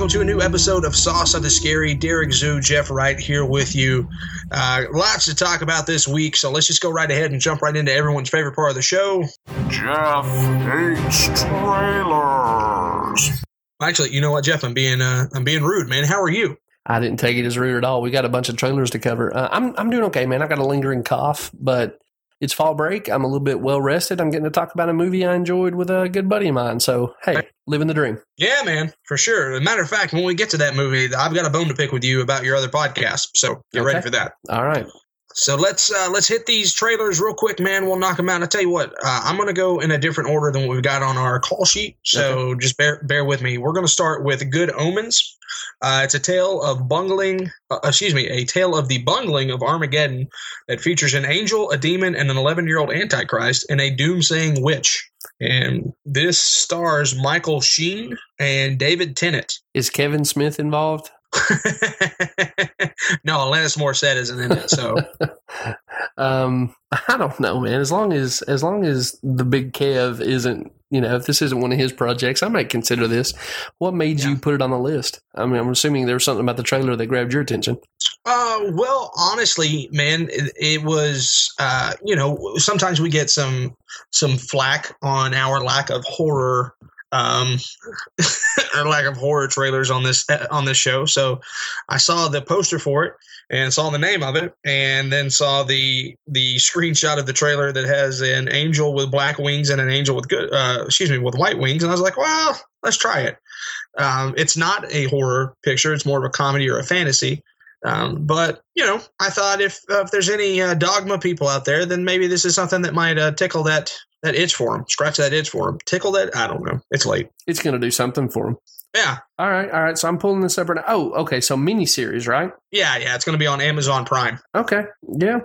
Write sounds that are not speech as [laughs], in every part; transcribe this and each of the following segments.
guys, welcome to a new episode of Saw Something Scary. Derek Zoo, Jeff Wright here with you. Uh, lots to talk about this week, so let's just go right ahead and jump right into everyone's favorite part of the show. Jeff hates trailers. Actually, you know what, Jeff? I'm being uh, I'm being rude, man. How are you? I didn't take it as rude at all. We got a bunch of trailers to cover. Uh, I'm I'm doing okay, man. I got a lingering cough, but it's fall break. I'm a little bit well rested. I'm getting to talk about a movie I enjoyed with a good buddy of mine. So hey, living the dream. Yeah, man, for sure. As a matter of fact, when we get to that movie, I've got a bone to pick with you about your other podcast. So get Okay. ready for that. All right. So let's uh, let's hit these trailers real quick, man. We'll knock them out. I tell you what, uh, I'm going to go in a different order than what we've got on our call sheet. So just bear bear with me. We're going to start with Good Omens. Uh, it's a tale of bungling. Uh, excuse me, a tale of the bungling of Armageddon that features an angel, a demon, and an 11 year old Antichrist and a doomsaying witch. And this stars Michael Sheen and David Tennant. Is Kevin Smith involved? [laughs] no, Alanis Morissette isn't in it. So [laughs] um, I don't know, man. As long as as long as the big Kev isn't, you know, if this isn't one of his projects, I might consider this. What made you put it on the list? I mean, I'm assuming there was something about the trailer that grabbed your attention. Uh, well, honestly, man, it, it was, uh, you know, sometimes we get some, some flack on our lack of horror, um, [laughs] or lack of horror trailers on this, on this show. So I saw the poster for it and saw the name of it and then saw the, the screenshot of the trailer that has an angel with black wings and an angel with good, uh, excuse me, with white wings. And I was like, well, let's try it. Um, it's not a horror picture. It's more of a comedy or a fantasy. Um, but you know, I thought if uh, if there's any uh, dogma people out there, then maybe this is something that might uh, tickle that that itch for him. scratch that itch for him. tickle that. I don't know. It's late. It's going to do something for him. Yeah, All right, all right. So I'm pulling this up right now. Oh, okay. So miniseries, right? yeah, yeah. It's going to be on Amazon Prime. Okay. Yeah.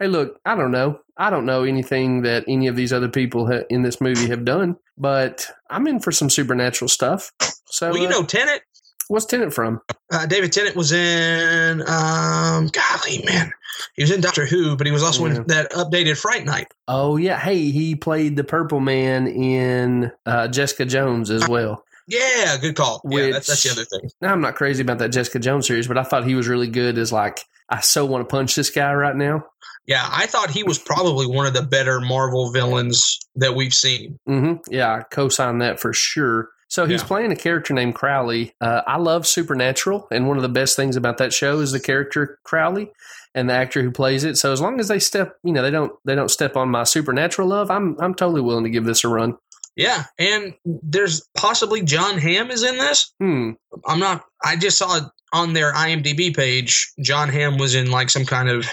Hey, look, I don't know. I don't know anything that any of these other people ha- in this movie have done, but I'm in for some supernatural stuff. So, well, you uh, know, Tennant. what's Tennant from? Uh, David Tennant was in. Um, golly, man, he was in Doctor Who, but he was also Yeah. in that updated Fright Night. Oh, yeah. Hey, he played the Purple Man in uh, Jessica Jones as well. Yeah, good call. yeah, that's, that's the other thing. Now, I'm not crazy about that Jessica Jones series, but I thought he was really good as like, I so want to punch this guy right now. Yeah, I thought he was probably one of the better Marvel villains that we've seen. hmm Yeah, I co-sign that for sure. So he's Yeah. playing a character named Crowley. Uh, I love Supernatural, and one of the best things about that show is the character Crowley and the actor who plays it. So as long as they step, you know, they don't they don't step on my supernatural love, I'm I'm totally willing to give this a run. Yeah, and there's possibly John Hamm is in this. Hmm. I'm not. I just saw it on their IMDb page. John Hamm was in like some kind of.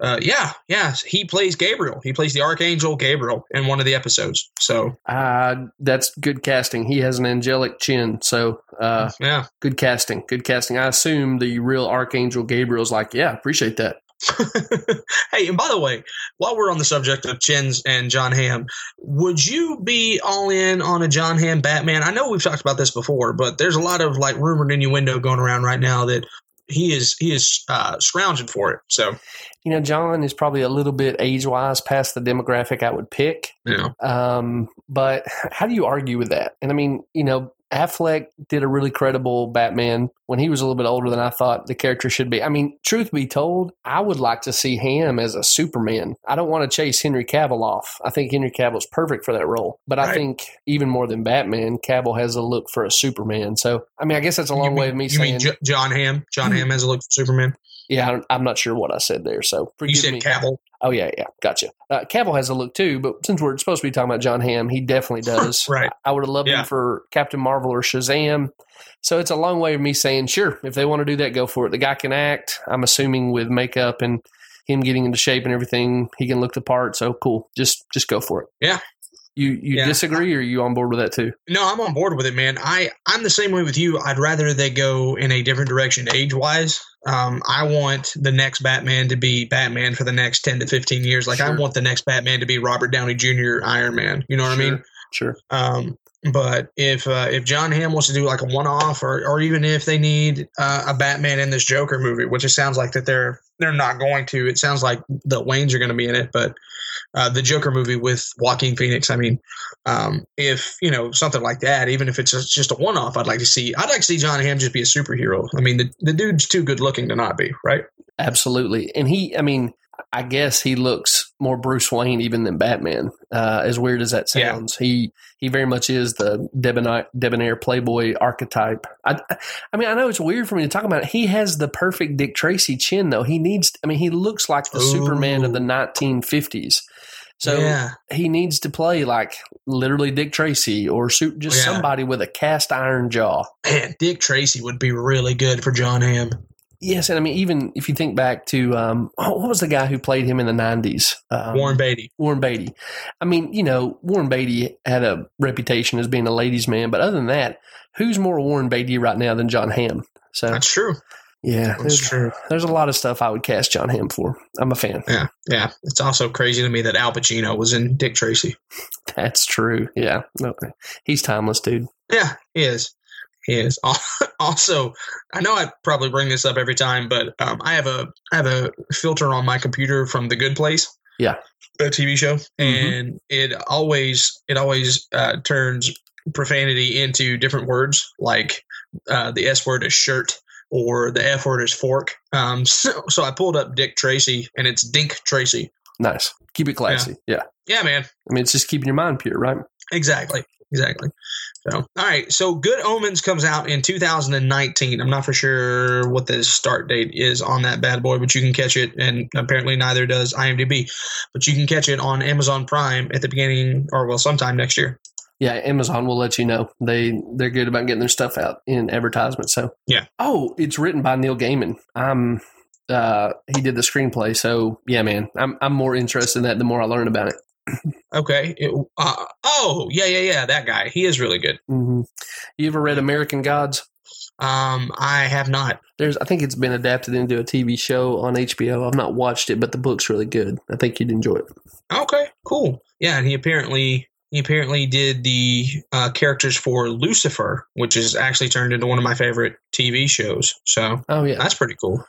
Uh, yeah, yeah. He plays Gabriel. He plays the Archangel Gabriel in one of the episodes. So Uh, that's good casting. He has an angelic chin, so uh, yeah. good casting. Good casting. I assume the real Archangel Gabriel's like, yeah, appreciate that. [laughs] hey, and by the way, while we're on the subject of chins and John Hamm, would you be all in on a John Hamm Batman? I know we've talked about this before, but there's a lot of like rumored innuendo going around right now that he is he is uh, scrounging for it. So You know, John is probably a little bit age wise past the demographic I would pick. know, Um, but how do you argue with that? And I mean, you know, Affleck did a really credible Batman when he was a little bit older than I thought the character should be. I mean, truth be told, I would like to see him as a Superman. I don't want to chase Henry Cavill off. I think Henry Cavill's perfect for that role. But I think even more than Batman, Cavill has a look for a Superman. So, I mean, I guess that's a long mean- way of me saying you saying, mean J- John Hamm? John hmm. Hamm has a look for Superman. Yeah, I'm not sure what I said there. So, You said me. Cavill. Oh yeah, yeah, gotcha. Uh, Cavill has a look too, but since we're supposed to be talking about John Hamm, he definitely [laughs] does. Right. I, I would have loved Yeah. him for Captain Marvel or Shazam. So it's a long way of me saying, sure, if they want to do that, go for it. The guy can act. I'm assuming with makeup and him getting into shape and everything, he can look the part. So cool. Just just go for it. Yeah. You you Yeah. disagree or are you on board with that too? No, I'm on board with it, man. I I'm the same way with you. I'd rather they go in a different direction age wise. Um, I want the next Batman to be Batman for the next ten to fifteen years. Like I want the next Batman to be Robert Downey Jr. Iron Man. You know what I mean? Sure. Um, But if uh, if John Hamm wants to do like a one off, or or even if they need uh, a Batman in this Joker movie, which it sounds like that they're they're not going to. It sounds like the Waynes are going to be in it, but uh, the Joker movie with Joaquin Phoenix. I mean, um, if you know something like that, even if it's just, a one off, I'd like to see. I'd like to see John Hamm just be a superhero. I mean, the the dude's too good looking to not be, right? Absolutely. And he, I mean, I guess he looks more Bruce Wayne even than Batman. Uh, as weird as that Yeah. sounds, he he very much is the debonair, debonair playboy archetype. I, I mean, I know it's weird for me to talk about. It. He has the perfect Dick Tracy chin, though. He needs. I mean, he looks like the Superman of the 1950s. So yeah, he needs to play like literally Dick Tracy or suit just Yeah. somebody with a cast iron jaw. man, Dick Tracy would be really good for John Hamm. Yes, and I mean, even if you think back to um, oh, what was the guy who played him in the '90s? Um, Warren Beatty. Warren Beatty. I mean, you know, Warren Beatty had a reputation as being a ladies' man, but other than that, who's more Warren Beatty right now than John Hamm? So That's true. yeah, That's true. there's a lot of stuff I would cast John Hamm for. I'm a fan. Yeah, yeah. It's also crazy to me that Al Pacino was in Dick Tracy. That's true. Yeah, okay. he's timeless, dude. Yeah, he is. Is. [laughs] Also, I know I probably bring this up every time, but um, I have a I have a filter on my computer from The Good Place. Yeah. the TV show, and it always it always uh, turns profanity into different words, like uh, the S word is shirt or the F word is fork. Um, [laughs] so, so I pulled up Dick Tracy, and it's Dink Tracy. Nice. Keep it classy. Yeah. Yeah, man. I mean, it's just keeping your mind pure, right? Exactly. Exactly. So, all right. So, Good Omens comes out in 2019. I'm not for sure what the start date is on that bad boy, but you can catch it, and apparently neither does IMDb. But you can catch it on Amazon Prime at the beginning, or well, sometime next year. Yeah, Amazon will let you know. They they're good about getting their stuff out in advertisements. So Yeah. Oh, it's written by Neil Gaiman. I'm uh he did the screenplay. So yeah, man. I'm I'm more interested in that the more I learn about it. Okay. It- uh, oh, yeah, yeah, yeah. That guy. He is really good. hmm You ever read American Gods? Um, I have not. There's I think it's been adapted into a TV show on HBO. I've not watched it, but the book's really good. I think you'd enjoy it. Okay, cool. Yeah, and he apparently he apparently did the uh, characters for Lucifer, which is actually turned into one of my favorite TV shows. So Oh yeah. that's pretty cool.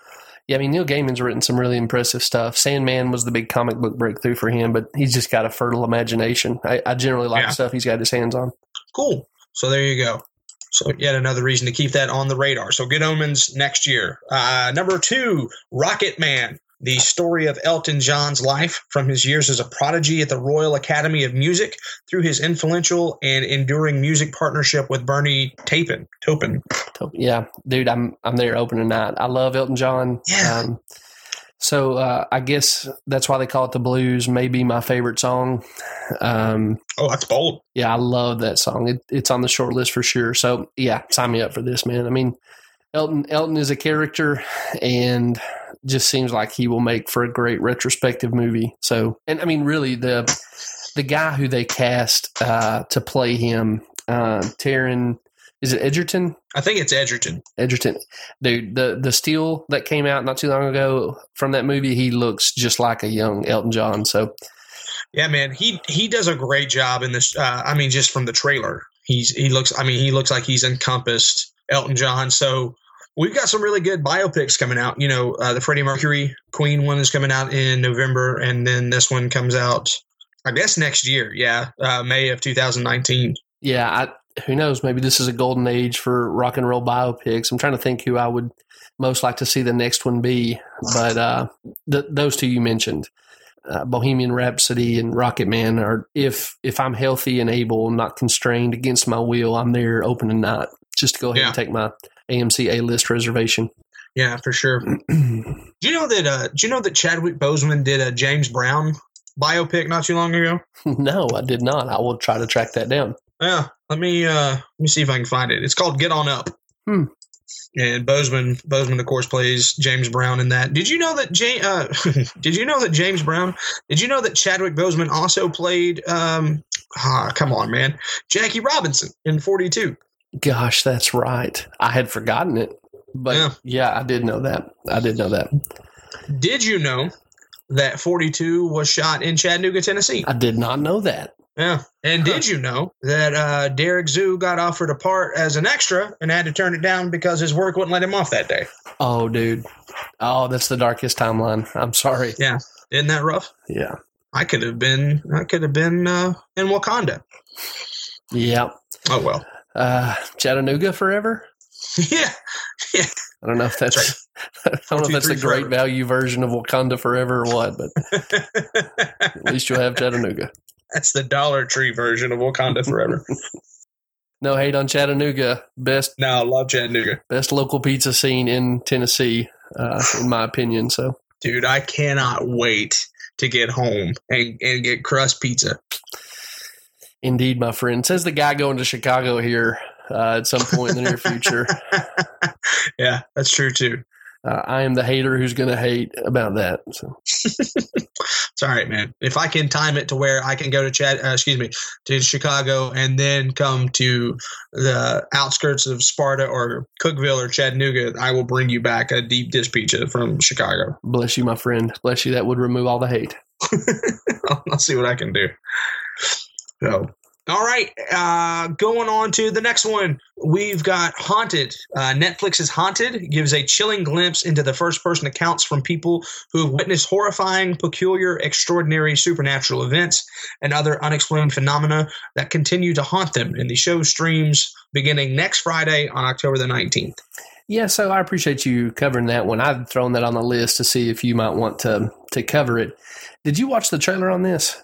Yeah, I mean Neil Gaiman's written some really impressive stuff. Sandman was the big comic book breakthrough for him, but he's just got a fertile imagination. I, I generally like Yeah. the stuff he's got his hands on. Cool. So there you go. So yet another reason to keep that on the radar. So Good Omens next year. Uh, number two, Rocket Man. The story of Elton John's life from his years as a prodigy at the Royal Academy of Music through his influential and enduring music partnership with Bernie Taupin. Taupin. Yeah, dude, I'm I'm there opening night. I love Elton John. Yeah. Um, so uh, I guess that's why they call it the blues. Maybe my favorite song. Um, Oh, that's bold. yeah, I love that song. It, it's on the short list for sure. So yeah, sign me up for this, man. I mean, Elton Elton is a character, and just seems like he will make for a great retrospective movie. So, and I mean, really the the guy who they cast uh, to play him, uh, Taron, is it Edgerton? I think it's Edgerton. Edgerton, dude, the the steel that came out not too long ago from that movie, he looks just like a young Elton John. So Yeah, man, he he does a great job in this. Uh, I mean, just from the trailer, he's he looks. I mean, he looks like he's encompassed Elton John. So we've got some really good biopics coming out. You know, uh, the Freddie Mercury Queen one is coming out in November, and then this one comes out, I guess next year. Yeah, uh, May of 2019. yeah, I, who knows? Maybe this is a golden age for rock and roll biopics. I'm trying to think who I would most like to see the next one be, but uh, th- those two you mentioned. Uh, Bohemian Rhapsody and Rocket Man are if if I'm healthy and able, not constrained against my will, I'm there opening night just to go ahead Yeah. and take my AMC A list reservation. Yeah, for sure. [clears throat] Do you know that? Uh, do you know that Chadwick Boseman did a James Brown biopic not too long ago? [laughs] no, I did not. I will try to track that down. Yeah, let me uh let me see if I can find it. It's called Get On Up. Hmm. And Boseman, Boseman, of course, plays James Brown in that. Did you know that James? Uh, [laughs] did you know that James Brown? Did you know that Chadwick Boseman also played? Um, ah, come on, man, Jackie Robinson in Forty Two. Gosh, that's right. I had forgotten it. But Yeah. yeah. I did know that. I did know that. Did you know that Forty Two was shot in Chattanooga, Tennessee? I did not know that. Yeah. And did you know that uh, Derek Zoo got offered a part as an extra and had to turn it down because his work wouldn't let him off that day? Oh, dude. Oh, that's the darkest timeline. I'm sorry. Yeah. Isn't that rough? Yeah. I could have been. I could have been uh, in Wakanda. Yeah. Oh well. Uh, Chattanooga forever. [laughs] yeah. I don't know if that's. That's [laughs] I don't know if that's a great forever. value version of Wakanda forever or what, but [laughs] at least you'll have Chattanooga. That's the Dollar Tree version of Wakanda Forever. No hate on Chattanooga. Best no, I love Chattanooga, best local pizza scene in Tennessee, uh, in my opinion. So dude. I cannot wait to get home and, and get crust pizza. Indeed, my friend says the guy going to Chicago here uh, at some point in the near future. [laughs] yeah, that's true too. Uh, I am the hater who's going to hate about that. So [laughs] It's all right, man. If I can time it to where I can go to Chad, uh, excuse me, to Chicago and then come to the outskirts of Sparta or Cookeville or Chattanooga, I will bring you back a deep dish pizza from Chicago. bless you, my friend. Bless you. That would remove all the hate. I'll, [laughs] I'll see what I can do. So, all right, uh, going on to the next one. We've got Haunted. Uh, Netflix's Haunted gives a chilling glimpse into the first person accounts from people who have witnessed horrifying, peculiar, extraordinary supernatural events and other unexplained phenomena that continue to haunt them. And the show streams beginning next Friday on October the 19th. Yeah, so I appreciate you covering that one. I've thrown that on the list to see if you might want to to cover it. Did you watch the trailer on this?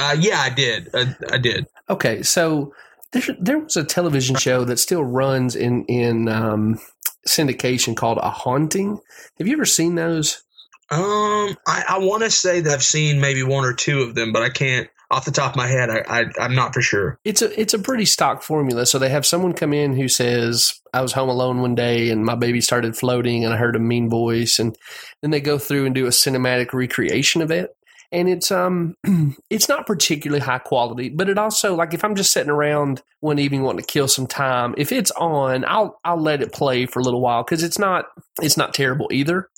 Uh, yeah, I did. I, I did. Okay, so there there was a television show that still runs in in um, syndication called A Haunting. Have you ever seen those? Um, I, I want to say that I've seen maybe one or two of them, but I can't off the top of my head. I, I I'm not for sure. It's a it's a pretty stock formula. So they have someone come in who says, "I was home alone one day and my baby started floating and I heard a mean voice," and then they go through and do a cinematic recreation of it. And it's um [clears throat] it's not particularly high quality, but it also like if I'm just sitting around one evening wanting to kill some time, if it's on, I'll I'll let it play for a little while because it's not it's not terrible either.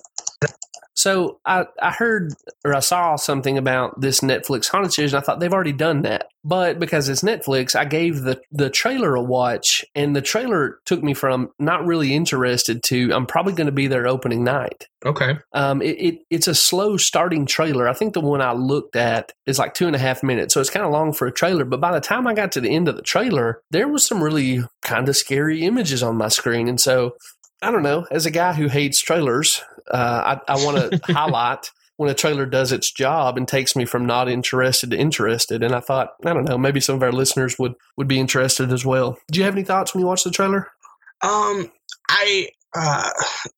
So I, I heard or I saw something about this Netflix haunted series, and I thought they've already done that. But because it's Netflix, I gave the the trailer a watch, and the trailer took me from not really interested to I'm probably going to be there opening night. Okay. Um, it, it it's a slow starting trailer. I think the one I looked at is like two and a half minutes, so it's kind of long for a trailer. But by the time I got to the end of the trailer, there was some really kind of scary images on my screen, and so I don't know. As a guy who hates trailers, uh, I, I want to [laughs] highlight when a trailer does its job and takes me from not interested to interested. And I thought, I don't know, maybe some of our listeners would would be interested as well. Do you have any thoughts when you watch the trailer? Um, I uh,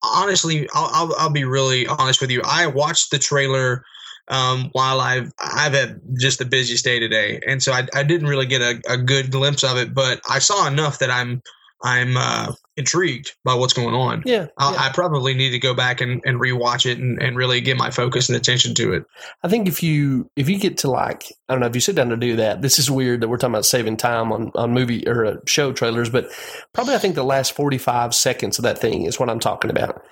honestly, I'll, I'll I'll be really honest with you. I watched the trailer um, while I've I've had just the busiest day today, and so I, I didn't really get a, a good glimpse of it. But I saw enough that I'm I'm uh, intrigued by what's going on. Yeah, I, yeah. I probably need to go back and, and rewatch it and, and really get my focus and attention to it. I think if you if you get to like I don't know if you sit down to do that, this is weird that we're talking about saving time on on movie or uh, show trailers, but probably I think the last forty five seconds of that thing is what I'm talking about,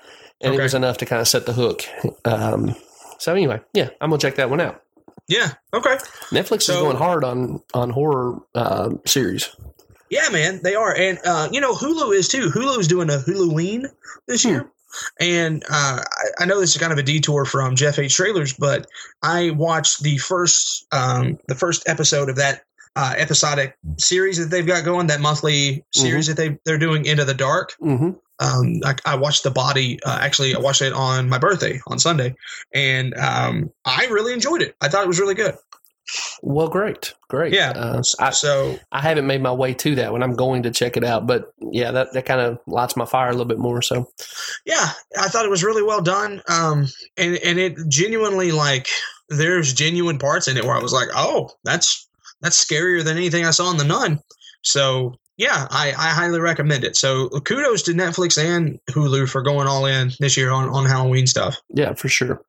and Okay. it was enough to kind of set the hook. Um, so anyway, yeah, I'm gonna check that one out. Yeah. Okay. Netflix is going hard on on horror uh, series. Yeah, man, they are, and uh, you know Hulu is too. Hulu's doing a Huluween this Hmm. year, and uh, I, I know this is kind of a detour from Jeff Hates Trailers, but I watched the first um, the first episode of that uh, episodic series that they've got going, that monthly series that they they're doing Into the Dark. hmm Um, I, I watched the body. Uh, actually, I watched it on my birthday on Sunday, and um, I really enjoyed it. I thought it was really good. Well, great, great. Yeah. uh, I, So I haven't made my way to that one. I'm going to check it out, but yeah, that that kind of lights my fire a little bit more. So yeah, I thought it was really well done. Um, and and it genuinely like there's genuine parts in it where I was like, oh, that's that's scarier than anything I saw in the Nun. So yeah, I, I highly recommend it. So kudos to Netflix and Hulu for going all in this year on on Halloween stuff. yeah, for sure.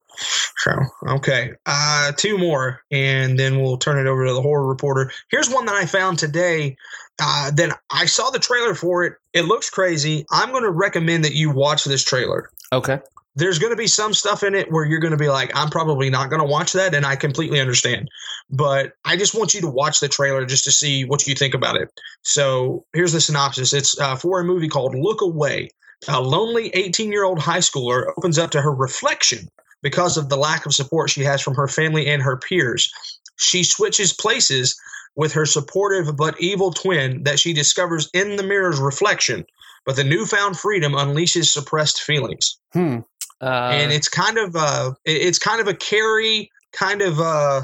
So okay, uh, two more, and then we'll turn it over to the horror reporter. Here's one that I found today. Uh, then I saw the trailer for it. It looks crazy. I'm going to recommend that you watch this trailer. Okay. there's going to be some stuff in it where you're going to be like, I'm probably not going to watch that, and I completely understand. But I just want you to watch the trailer just to see what you think about it. So here's the synopsis it's uh, for a movie called Look Away. A lonely 18 year old high schooler opens up to her reflection because of the lack of support she has from her family and her peers. She switches places with her supportive but evil twin that she discovers in the mirror's reflection. But the newfound freedom unleashes suppressed feelings Hmm. Uh, and it's kind of uh it- it's kind of a carry kind of uh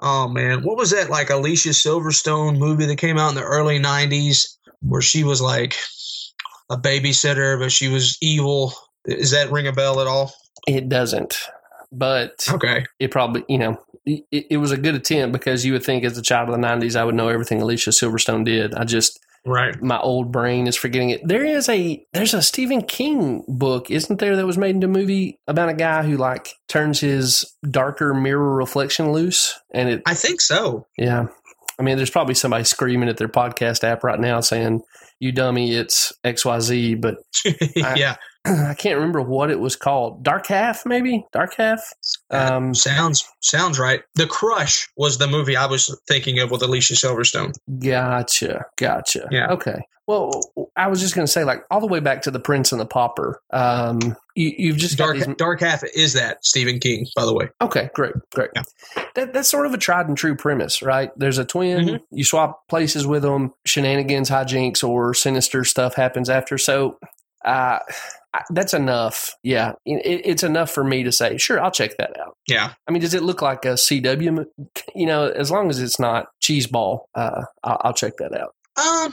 oh man what was that like alicia silverstone movie that came out in the early 90s where she was like a babysitter but she was evil is that ring a bell at all it doesn't, but okay it probably you know it, it was a good attempt because you would think as a child of the '90s I would know everything Alicia Silverstone did. I just right my old brain is forgetting it. There is a there's a Stephen King book, isn't there, that was made into a movie about a guy who like turns his darker mirror reflection loose, and it i think so yeah. I mean, there's probably somebody screaming at their podcast app right now saying, "You dummy, it's X Y Z," but [laughs] yeah [clears throat] I can't remember what it was called. Dark Half, maybe Dark Half. Um, sounds sounds right the crush was the movie i was thinking of with alicia silverstone Gotcha. Gotcha. Yeah. Okay. Well, I was just going to say, like, all the way back to the Prince and the Pauper. Um, you, you've just dark these. dark half is that stephen king by the way Okay, great, great. Yeah. That, that's sort of a tried and true premise, right? There's a twin. Mhm. You swap places with them. Shenanigans, hijinks, or sinister stuff happens after. So. Uh, I- that's enough. Yeah, it, it's enough for me to say, sure, I'll check that out. yeah I mean, does it look like a CW? You know, as long as it's not cheeseball, uh, I'll, I'll check that out. Um,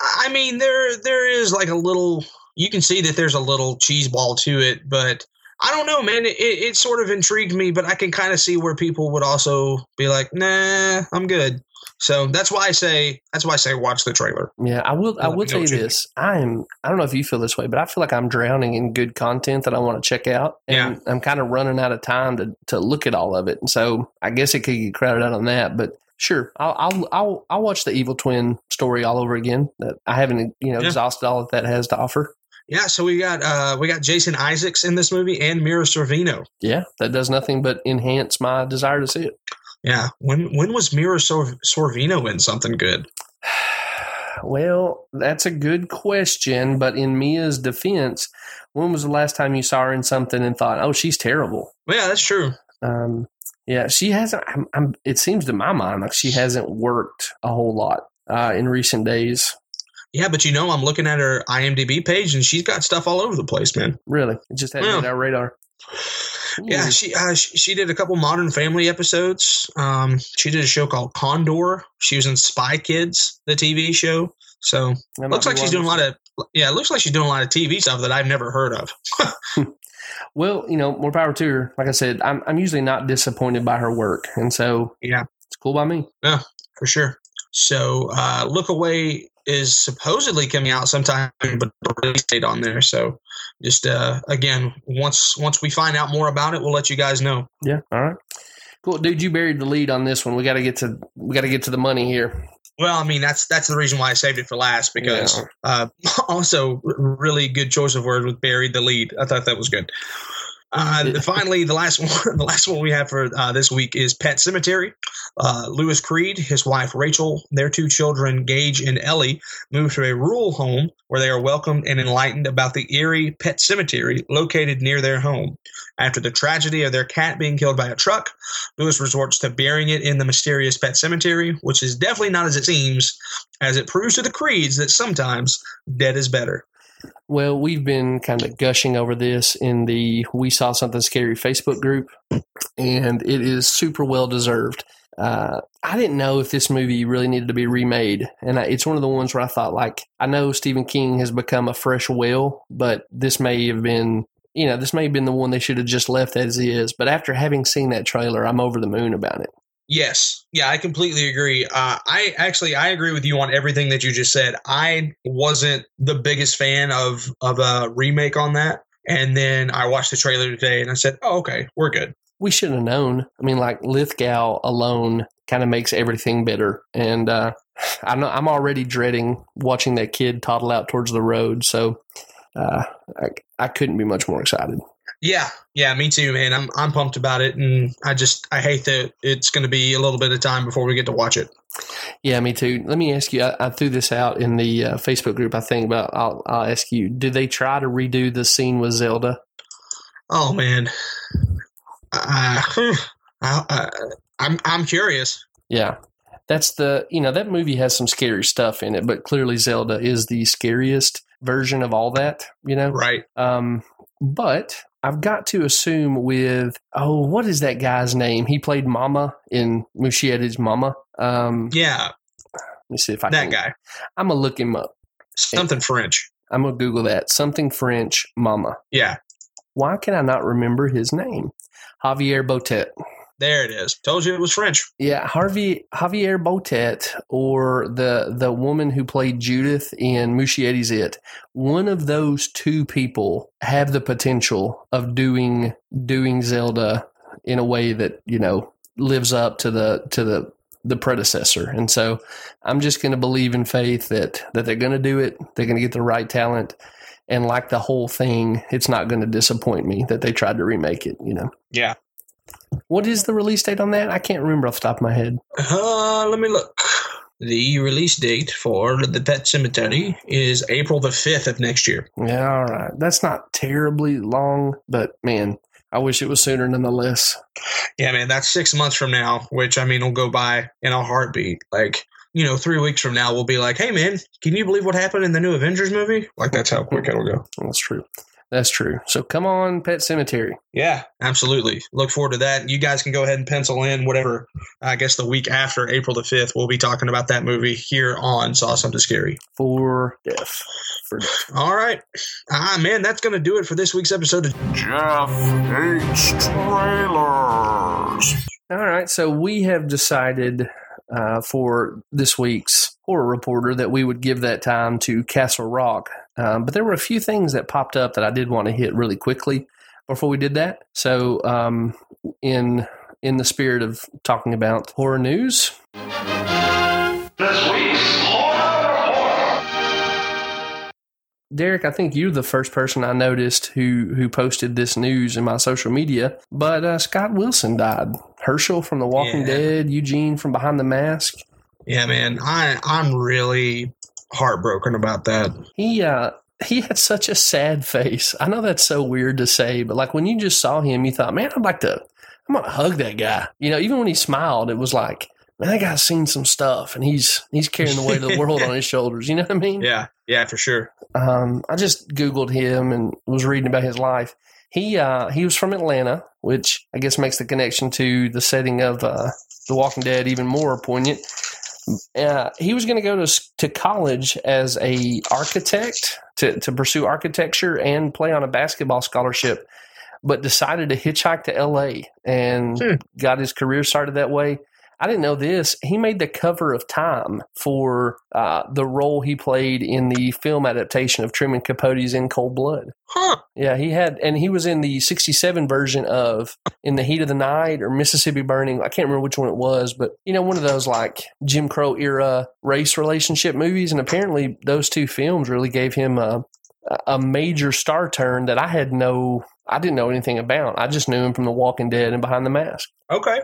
I mean, there there is like a little. You can see that there's a little cheese ball to it, but I don't know, man. It, it sort of intrigued me, but I can kind of see where people would also be like, "Nah, I'm good." So that's why I say that's why I say watch the trailer. Yeah, I will. I will tell you this. I am. I don't know if you feel this way, but I feel like I'm drowning in good content that I want to check out, and I'm kind of running out of time to to look at all of it. And so I guess it could get crowded out on that. But sure, I'll I'll I'll, I'll watch the Evil Twin story all over again. That I haven't you know Yeah. exhausted all that that has to offer. Yeah, so we got uh we got Jason Isaacs in this movie and Mira Sorvino. Yeah, that does nothing but enhance my desire to see it. Yeah, when when was Mira Sor- Sorvino in something good? [sighs] Well, that's a good question, but in Mia's defense, when was the last time you saw her in something and thought, "Oh, she's terrible"? Well, yeah, that's true. Um, yeah, she hasn't. I'm, I'm, it seems to my mind like she hasn't worked a whole lot uh, in recent days. Yeah, but you know, I'm looking at her IMDb page and she's got stuff all over the place, man. Really, it just hadn't Yeah. hit our radar. Yeah, she, uh, she she did a couple Modern Family episodes. Um, she did a show called Condor. She was in Spy Kids, the TV show. So looks like she's doing a lot of yeah. It looks like she's doing a lot of TV stuff that I've never heard of. [laughs] Well, you know, more power to her. Like I said, I'm I'm usually not disappointed by her work, and so Yeah. it's cool by me. Yeah, for sure. So uh, Look Away is supposedly coming out sometime, but the release date on there. So just uh, again, once once we find out more about it, we'll let you guys know. Yeah. All right. Cool, dude. You buried the lead on this one. We got to get to we got to get to the money here. Well, I mean that's that's the reason why I saved it for last because uh, [laughs] also really good choice of word with buried the lead. I thought that was good. Uh, finally, the last [laughs] one, the last one we have for uh, this week is Pet Sematary. Uh, Lewis Creed, his wife Rachel, their two children Gage and Ellie, move to a rural home where they are welcomed and enlightened about the eerie pet cemetery located near their home. After the tragedy of their cat being killed by a truck, Lewis resorts to burying it in the mysterious pet cemetery, which is definitely not as it seems, as it proves to the Creeds that sometimes dead is better. Well, we've been kind of gushing over this in the We Saw Something Scary Facebook group, and it is super well deserved. Uh, I didn't know if this movie really needed to be remade, and I, it's one of the ones where I thought, like, I know Stephen King has become a fresh well, but this may have been, you know, this may have been the one they should have just left as is. But after having seen that trailer, I'm over the moon about it. Yes, yeah, I completely agree. Uh, I actually I agree with you on everything that you just said. I wasn't the biggest fan of of a remake on that, and then I watched the trailer today and I said, "Oh, okay, we're good." we should have known. I mean, like Lithgow alone kind of makes everything better. And uh, [sighs] I'm not, I'm already dreading watching that kid toddle out towards the road. So uh, I, I couldn't be much more excited. Yeah, yeah, me too, man. I'm I'm pumped about it, and I just I hate that it's going to be a little bit of time before we get to watch it. Yeah, me too. Let me ask you. I, I threw this out in the uh, Facebook group. I think, but I'll I'll ask you. Did they try to redo the scene with Zelda? Oh man, uh, I, I, I'm I'm curious. Yeah, that's the you know that movie has some scary stuff in it, but clearly Zelda is the scariest version of all that. You know, Right? Um, but I've got to assume with oh, what is that guy's name? He played Mama in Muschietti's Mama. Um, Yeah, let me see if I that can. guy. I'm gonna look him up. Something French. I'm gonna Google that. Something French Mama. Yeah, Why can I not remember his name? Javier Botet. There it is. Told you it was French. Yeah, Harvey Javier Botet or the the woman who played Judith in Muschietti's It. One of those two people have the potential of doing doing Zelda in a way that, you know, lives up to the to the the predecessor. And so I'm just going to believe in faith that that they're going to do it. They're going to get the right talent. And like the whole thing, it's not going to disappoint me that they tried to remake it, you know. Yeah. What is the release date on that? I can't remember off the top of my head. Uh, let me look. The release date for the Pet Sematary is April the fifth of next year. Yeah, all right. That's not terribly long, but man, I wish it was sooner nonetheless. Yeah, man, that's six months from now, which I mean will go by in a heartbeat. Like, you know, three weeks from now, we'll be like, hey, man, can you believe what happened in the new Avengers movie? Like, that's how quick it'll go. That's true. That's true. So come on, Pet Sematary. Yeah, absolutely. Look forward to that. You guys can go ahead and pencil in whatever, I guess, the week after April the 5th, we'll be talking about that movie here on Saw Something Scary. For death. For death. All right. Ah, man, that's going to do it for this week's episode of Jeff hates trailers. All right. So we have decided uh, for this week's horror reporter that we would give that time to Castle Rock. Um, but there were a few things that popped up that I did want to hit really quickly before we did that. So um, in in the spirit of talking about horror news, This week's Horror Report. Derek, I think you're the first person I noticed who who posted this news in my social media. But uh, Scott Wilson died. Herschel from The Walking Yeah. Dead, Eugene from Behind the Mask. Yeah, man, I, I'm really heartbroken about that. He uh he had such a sad face. I know that's so weird to say, but like when you just saw him, you thought, man, I'd like to, I'm gonna hug that guy. You know, even when he smiled, it was like, man, that guy's seen some stuff, and he's he's carrying the weight of the world on [laughs] his shoulders. You know what I mean? Yeah, yeah, for sure. Um, I just googled him and was reading about his life. He uh, he was from Atlanta, which I guess makes the connection to the setting of uh, The Walking Dead even more poignant. Uh, he was going to go to to college as a architect to to pursue architecture and play on a basketball scholarship, but decided to hitchhike to L.A. and Hmm. got his career started that way. I didn't know this. He made the cover of Time for uh, the role he played in the film adaptation of Truman Capote's In Cold Blood. Huh. Yeah, he had, and he was in the 67 version of In the Heat of the Night or Mississippi Burning. I can't remember which one it was, but you know, one of those like Jim Crow era race relationship movies. And apparently, those two films really gave him a, a major star turn that I had no, I didn't know anything about. I just knew him from The Walking Dead and Behind the Mask. Okay.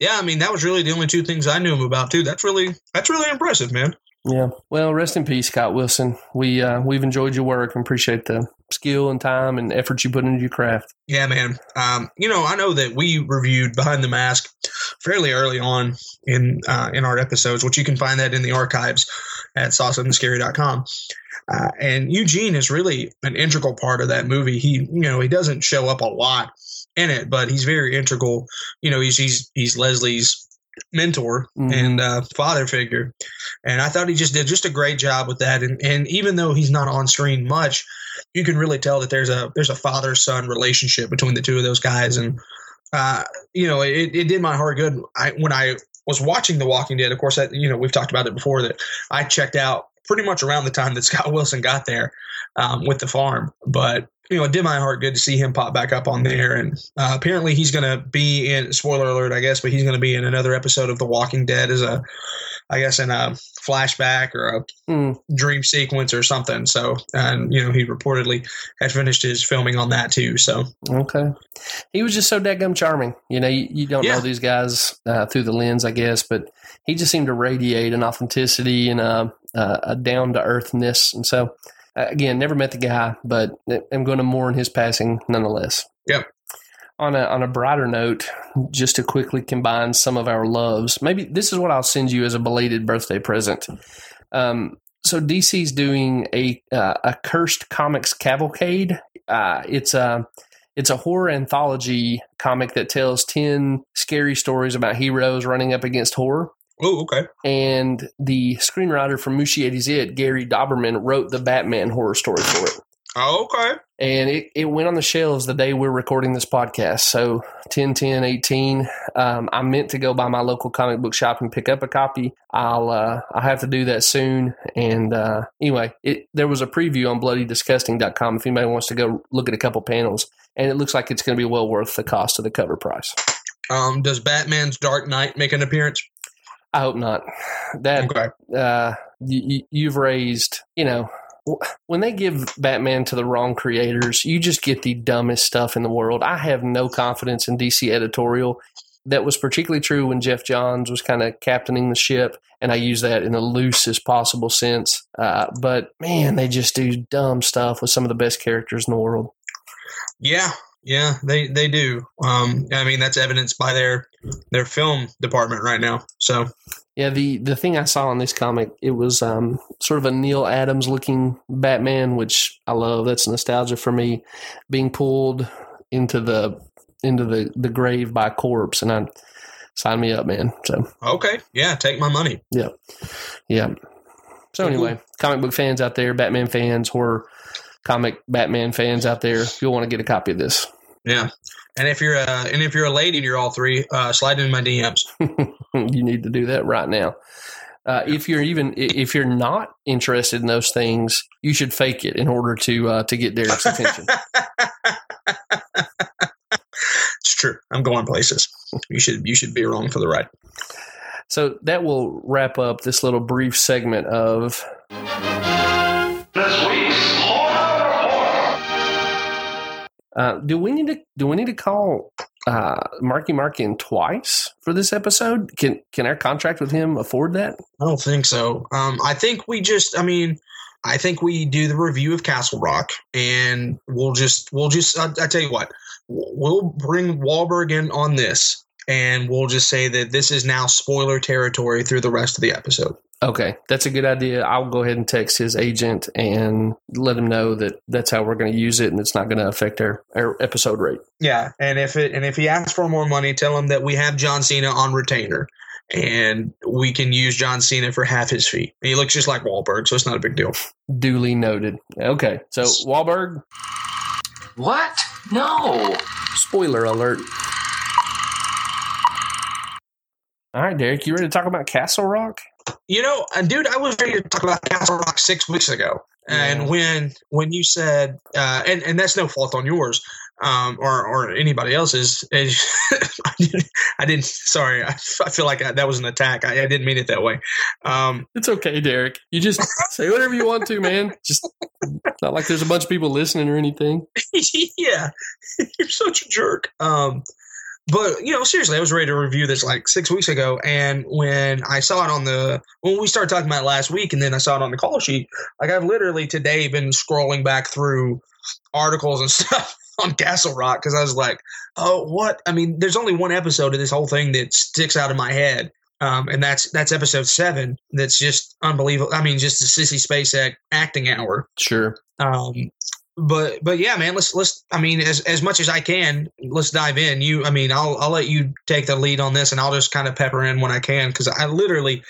Yeah, I mean that was really the only two things I knew him about too. That's really that's really impressive, man. Yeah. Well, rest in peace, Scott Wilson. We uh, we've enjoyed your work and appreciate the skill and time and effort you put into your craft. Yeah, man. Um, you know, I know that we reviewed Behind the Mask fairly early on in uh, in our episodes, which you can find that in the archives at sawsomething.scary.com. Uh, and Eugene is really an integral part of that movie. He, you know, he doesn't show up a lot in it, but he's very integral. You know, he's he's he's Leslie's mentor Mhm. and uh, father figure, and I thought he just did just a great job with that. And and even though he's not on screen much, you can really tell that there's a there's a father son relationship between the two of those guys, and uh, you know, it, it did my heart good. I when I was watching The Walking Dead, of course, that you know we've talked about it before that I checked out pretty much around the time that [laughs] Scott Wilson got there um, with the farm, but you know, it did my heart good to see him pop back up on there. And uh, apparently, he's going to be in spoiler alert, I guess, but he's going to be in another episode of The Walking Dead as a I guess in a flashback or a Hmm. dream sequence or something. So, and you know, he reportedly had finished his filming on that too. So, Okay. He was just so dadgum charming. You know, you, you don't Yeah. know these guys uh, through the lens, I guess, but he just seemed to radiate an authenticity and a, a, a down to earthness. And so, again, never met the guy, but I'm going to mourn his passing nonetheless. Yep. On a, on a brighter note, just to quickly combine some of our loves, maybe this is what I'll send you as a belated birthday present. Um, so DC's doing a uh, a cursed comics cavalcade. Uh, it's a it's a horror anthology comic that tells 10 scary stories about heroes running up against horror. Oh, okay. And the screenwriter from Muschietti's It, Gary Dauberman, wrote the Batman horror story for it. Oh, okay. And it, it went on the shelves the day we're recording this podcast. So 10, 10, 18. Um, I meant to go by my local comic book shop and pick up a copy. I'll uh, I'll have to do that soon. And uh, anyway, it, there was a preview on bloodydisgusting.com if anybody wants to go look at a couple panels. And it looks like it's going to be well worth the cost of the cover price. Um, does Batman's Dark Knight make an appearance? I hope not. That Okay. uh, you, you've raised, you know, when they give Batman to the wrong creators, you just get the dumbest stuff in the world. I have no confidence in DC editorial. That was particularly true when Geoff Johns was kind of captaining the ship, and I use that in the loosest possible sense. Uh, but man, they just do dumb stuff with some of the best characters in the world. Yeah, yeah, they they do. Um, I mean, that's evidenced by their their film department right now. So, Yeah, the the thing I saw in this comic, it was um, sort of a Neal Adams looking Batman, which I love. That's nostalgia for me. Being pulled into the into the, the grave by a corpse, and I sign me up, man. So okay, yeah, take my money. yeah. Yeah. So anyway, comic book fans out there, Batman fans, horror comic Batman fans out there, you'll want to get a copy of this, Yeah, and if you're a and if you're a lady and you're all three, uh, slide in my DMs. [laughs] you need to do that right now. Uh, if you're even if you're not interested in those things, you should fake it in order to uh, to get Derek's attention. [laughs] It's true. I'm going places. You should you should be wrong for the ride. so that will wrap up this little brief segment of This week's Horror Report. Uh, do we need to do we need to call uh, Marky Mark in twice for this episode? Can can our contract with him afford that? I don't think so. Um, I think we just. I mean, I think we do the review of Castle Rock, and we'll just we'll just. I, I tell you what, we'll bring Wahlberg in on this, and we'll just say that this is now spoiler territory through the rest of the episode. Okay, that's a good idea. I'll go ahead and text his agent and let him know that that's how we're going to use it, and it's not going to affect our, our episode rate. Yeah, and if it and if he asks for more money, tell him that we have John Cena on retainer, and we can use John Cena for half his fee. He looks just like Wahlberg, so it's not a big deal. Duly noted. Okay, so Wahlberg, What? No. spoiler alert. All right, Derek, you ready to talk about Castle Rock? You know, and dude, I was ready to talk about Castle Rock six weeks ago, and Yeah. when when you said, uh, and and that's no fault on yours, um, or or anybody else's. is- [laughs] I, didn't, I didn't. Sorry, I, I feel like I, that was an attack. I, I didn't mean it that way. Um, It's okay, Derek. You just [laughs] say whatever you want to, man. Just not like there's a bunch of people listening or anything. [laughs] yeah, you're such a jerk. Um, but you know, seriously, I was ready to review this like six weeks ago, and when I saw it on the when we started talking about it last week, and then I saw it on the call sheet, like I've literally today been scrolling back through articles and [laughs] stuff on Castle Rock because I was like, oh, what? I mean, there's only one episode of this whole thing that sticks out of my head. Um, and that's that's episode seven. That's just unbelievable. I mean, just a Sissy Spacek act, acting hour. Sure. Um, but but yeah, man, let's let's. I mean, as as much as I can, let's dive in. You, I mean, I'll I'll let you take the lead on this, and I'll just kind of pepper in when I can because I literally,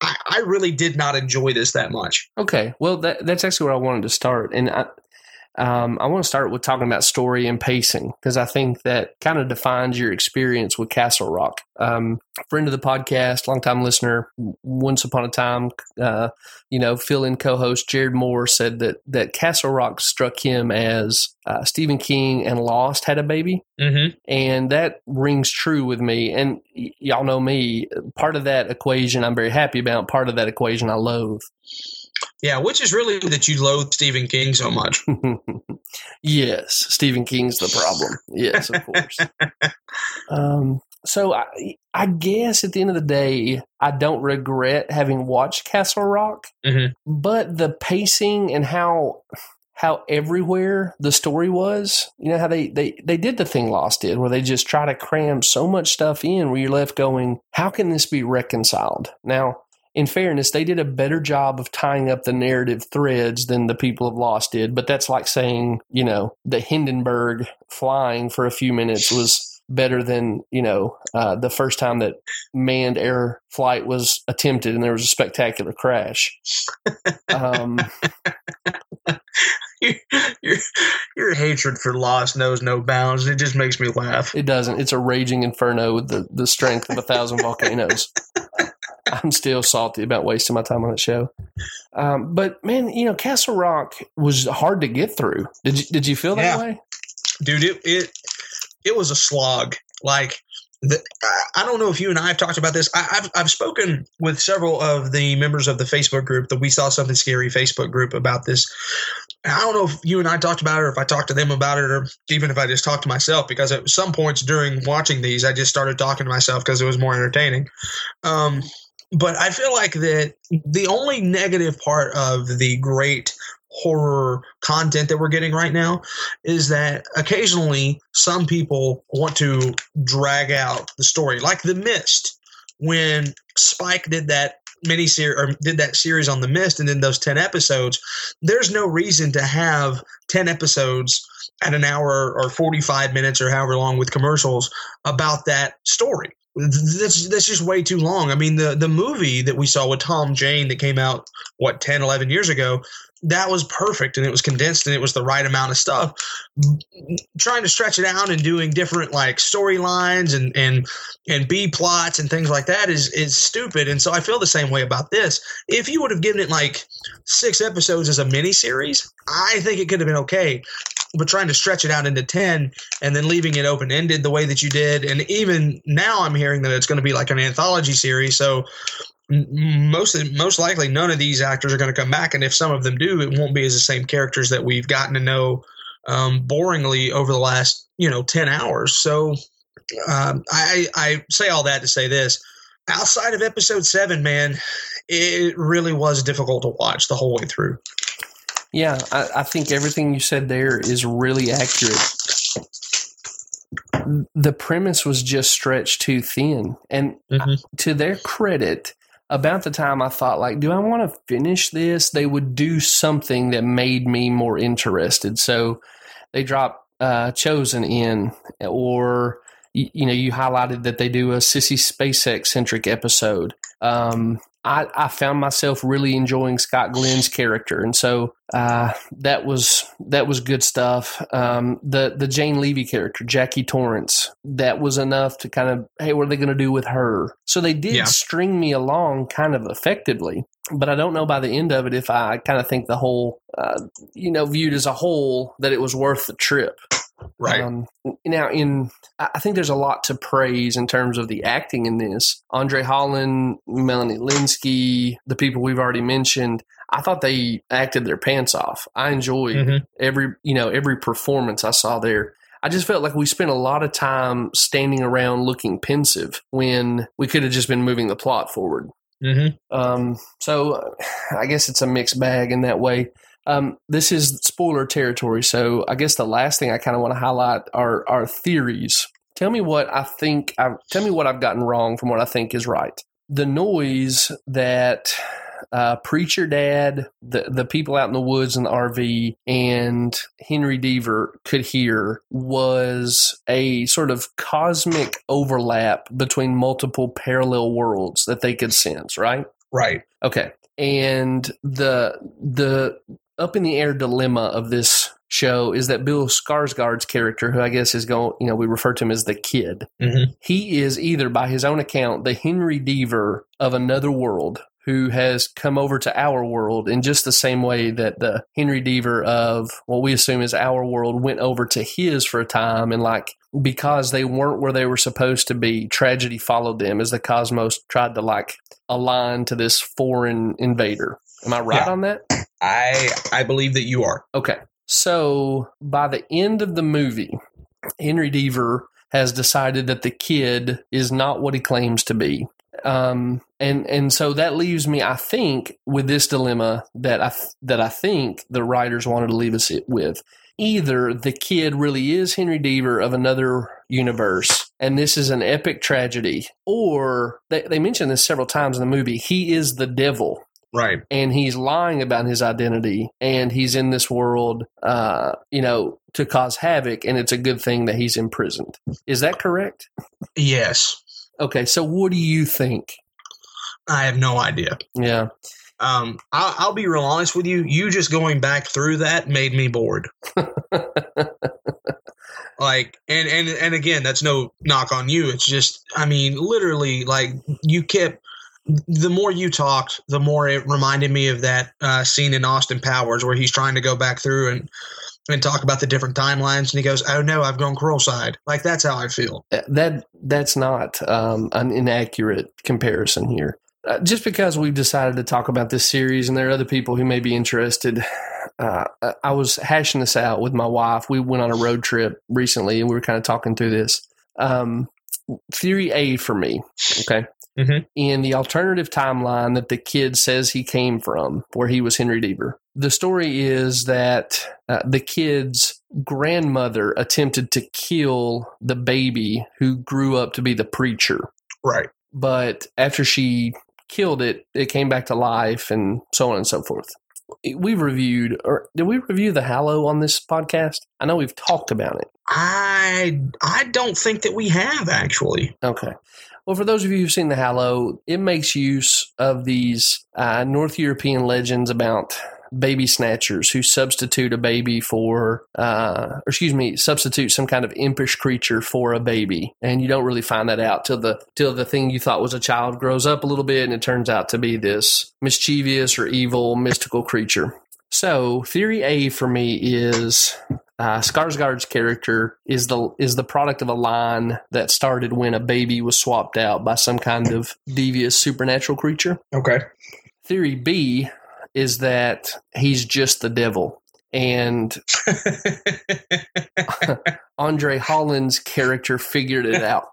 I, I really did not enjoy this that much. Okay. Well, that, that's actually where I wanted to start. And I, Um, I want to start with talking about story and pacing because I think that kind of defines your experience with Castle Rock. Um, friend of the podcast, longtime listener, once upon a time, uh, you know, fill-in co-host Jared Moore said that that Castle Rock struck him as uh, Stephen King and Lost had a baby, Mm-hmm. and that rings true with me. And y- y'all know me. Part of that equation I'm very happy about. Part of that equation I loathe. Yeah, which is really that you loathe Stephen King so much. [laughs] yes, Stephen King's the problem. Yes, of course. [laughs] um, so I, I guess at the end of the day, I don't regret having watched Castle Rock, Mhm. but the pacing and how how everywhere the story was, you know how they they they did the thing Lost did, where they just try to cram so much stuff in, where you're left going, how can this be reconciled now? In fairness, they did a better job of tying up the narrative threads than the people of Lost did. But that's like saying, you know, the Hindenburg flying for a few minutes was better than, you know, uh, the first time that manned air flight was attempted and there was a spectacular crash. [laughs] Um, [laughs] your your hatred for Lost knows no bounds. It just makes me laugh. it doesn't. It's a raging inferno with the, the strength of a thousand [laughs] volcanoes. I'm still salty about wasting my time on that show. Um, but man, you know, Castle Rock was hard to get through. Did you did you feel that Yeah. way? dude it it it was a slog like the, I- don't know if you and I have talked about this. I, I've I've spoken with several of the members of the Facebook group, the We Saw Something Scary Facebook group, about this. I don't know if you and I talked about it, or if I talked to them about it, or even if I just talked to myself. Because at some points during watching these, I just started talking to myself because it was more entertaining. Um, but I feel like that the only negative part of the great horror content that we're getting right now is that occasionally some people want to drag out the story, like The Mist, when Spike did that mini series or did that series on The Mist, and then those ten episodes. There's no reason to have ten episodes at an hour or 45 minutes or however long with commercials about that story. That's, that's just way too long. I mean, the, the movie that we saw with Tom Jane that came out, what, 10, 11 years ago, that was perfect and it was condensed and it was the right amount of stuff. Trying to stretch it out and doing different like storylines and and and b plots and things like that is is stupid. And so i feel the same way about this. If you would have given it like six episodes as a mini series i think it could have been okay. But trying to stretch it out into 10 and then leaving it open ended the way that you did and even now i'm hearing that it's going to be like an anthology series so most most likely none of these actors are going to come back and if some of them do it won't be as the same characters that we've gotten to know um, boringly over the last you know 10 hours so um, I, I say all that to say this outside of episode 7 man it really was difficult to watch the whole way through Yeah, I, I think everything you said there is really accurate. The premise was just stretched too thin. And Mhm. to their credit, about the time I thought, like, do I want to finish this? They would do something that made me more interested. So they dropped uh, Chosen in, or, you, you know, you highlighted that they do a Sissy Spacek centric episode. Um, I, I found myself really enjoying Scott Glenn's character, and so uh, that was that was good stuff. Um, the the Jane Levy character, Jackie Torrance, that was enough to kind of hey, what are they going to do with her? So they did Yeah. string me along kind of effectively, but I don't know by the end of it if I kind of think the whole uh, you know viewed as a whole that it was worth the trip. Right Um, now, in I think there's a lot to praise in terms of the acting in this. Andre Holland, Melanie Lynskey, the people we've already mentioned. I thought they acted their pants off. I enjoyed Mhm. every you know every performance I saw there. I just felt like we spent a lot of time standing around looking pensive when we could have just been moving the plot forward. hmm Um, so uh, [sighs] I guess it's a mixed bag in that way. Um, this is spoiler territory, so I guess the last thing I kind of want to highlight are are theories. Tell me what I think. I, tell me what I've gotten wrong from what I think is right. The noise that uh, preacher dad, the the people out in the woods in the RV, and Henry Deaver could hear was a sort of cosmic overlap between multiple parallel worlds that they could sense. Right? right Okay. And the the up in the air dilemma of this show is that Bill Skarsgård's character, who I guess is going, you know, we refer to him as the kid. Mhm. He is either, by his own account, the Henry Deaver of another world who has come over to our world in just the same way that the Henry Deaver of what we assume is our world went over to his for a time and like because they weren't where they were supposed to be, tragedy followed them as the cosmos tried to like align to this foreign invader. Am I right Yeah. on that? I I believe that you are. Okay. So by the end of the movie, Henry Deaver has decided that the kid is not what he claims to be. Um, and and so that leaves me, I think, with this dilemma that I that I think the writers wanted to leave us it with. Either the kid really is Henry Deaver of another universe, and this is an epic tragedy, or they, they mention this several times in the movie. He is the devil, Right. and he's lying about his identity and he's in this world uh you know to cause havoc and it's a good thing that he's imprisoned is that correct Yes. okay so what do you think I have no idea. yeah Um, I'll, I'll be real honest with you. You just going back through that made me bored. [laughs] like, and and and again, that's no knock on you. It's just, I mean, literally, like you kept. The more you talked, the more it reminded me of that uh, scene in Austin Powers where he's trying to go back through and and talk about the different timelines, and he goes, "Oh no, I've gone cruel side." Like that's how I feel. that that's not um an inaccurate comparison here uh, just because we've decided to talk about this series and there are other people who may be interested [sighs] uh, I was hashing this out with my wife. We went on a road trip recently and we were kind of talking through this. Um, theory A for me, okay? Mhm. In the alternative timeline that the kid says he came from, where he was Henry Deaver, the story is that uh, the kid's grandmother attempted to kill the baby who grew up to be the preacher Right. but after she killed it, it came back to life and so on and so forth. We reviewed, or did we review the Hallow on this podcast? I know we've talked about it. I I don't think that we have actually. Okay. Well, for those of you who've seen the Hallow, it makes use of these uh, North European legends about baby snatchers who substitute a baby for, uh, or excuse me, substitute some kind of impish creature for a baby, and you don't really find that out till the till the thing you thought was a child grows up a little bit, and it turns out to be this mischievous or evil mystical creature. So, theory A for me is uh, Skarsgård's character is the is the product of a line that started when a baby was swapped out by some kind of devious supernatural creature. Okay. Theory B is that he's just the devil, and [laughs] Andre Holland's character figured it out.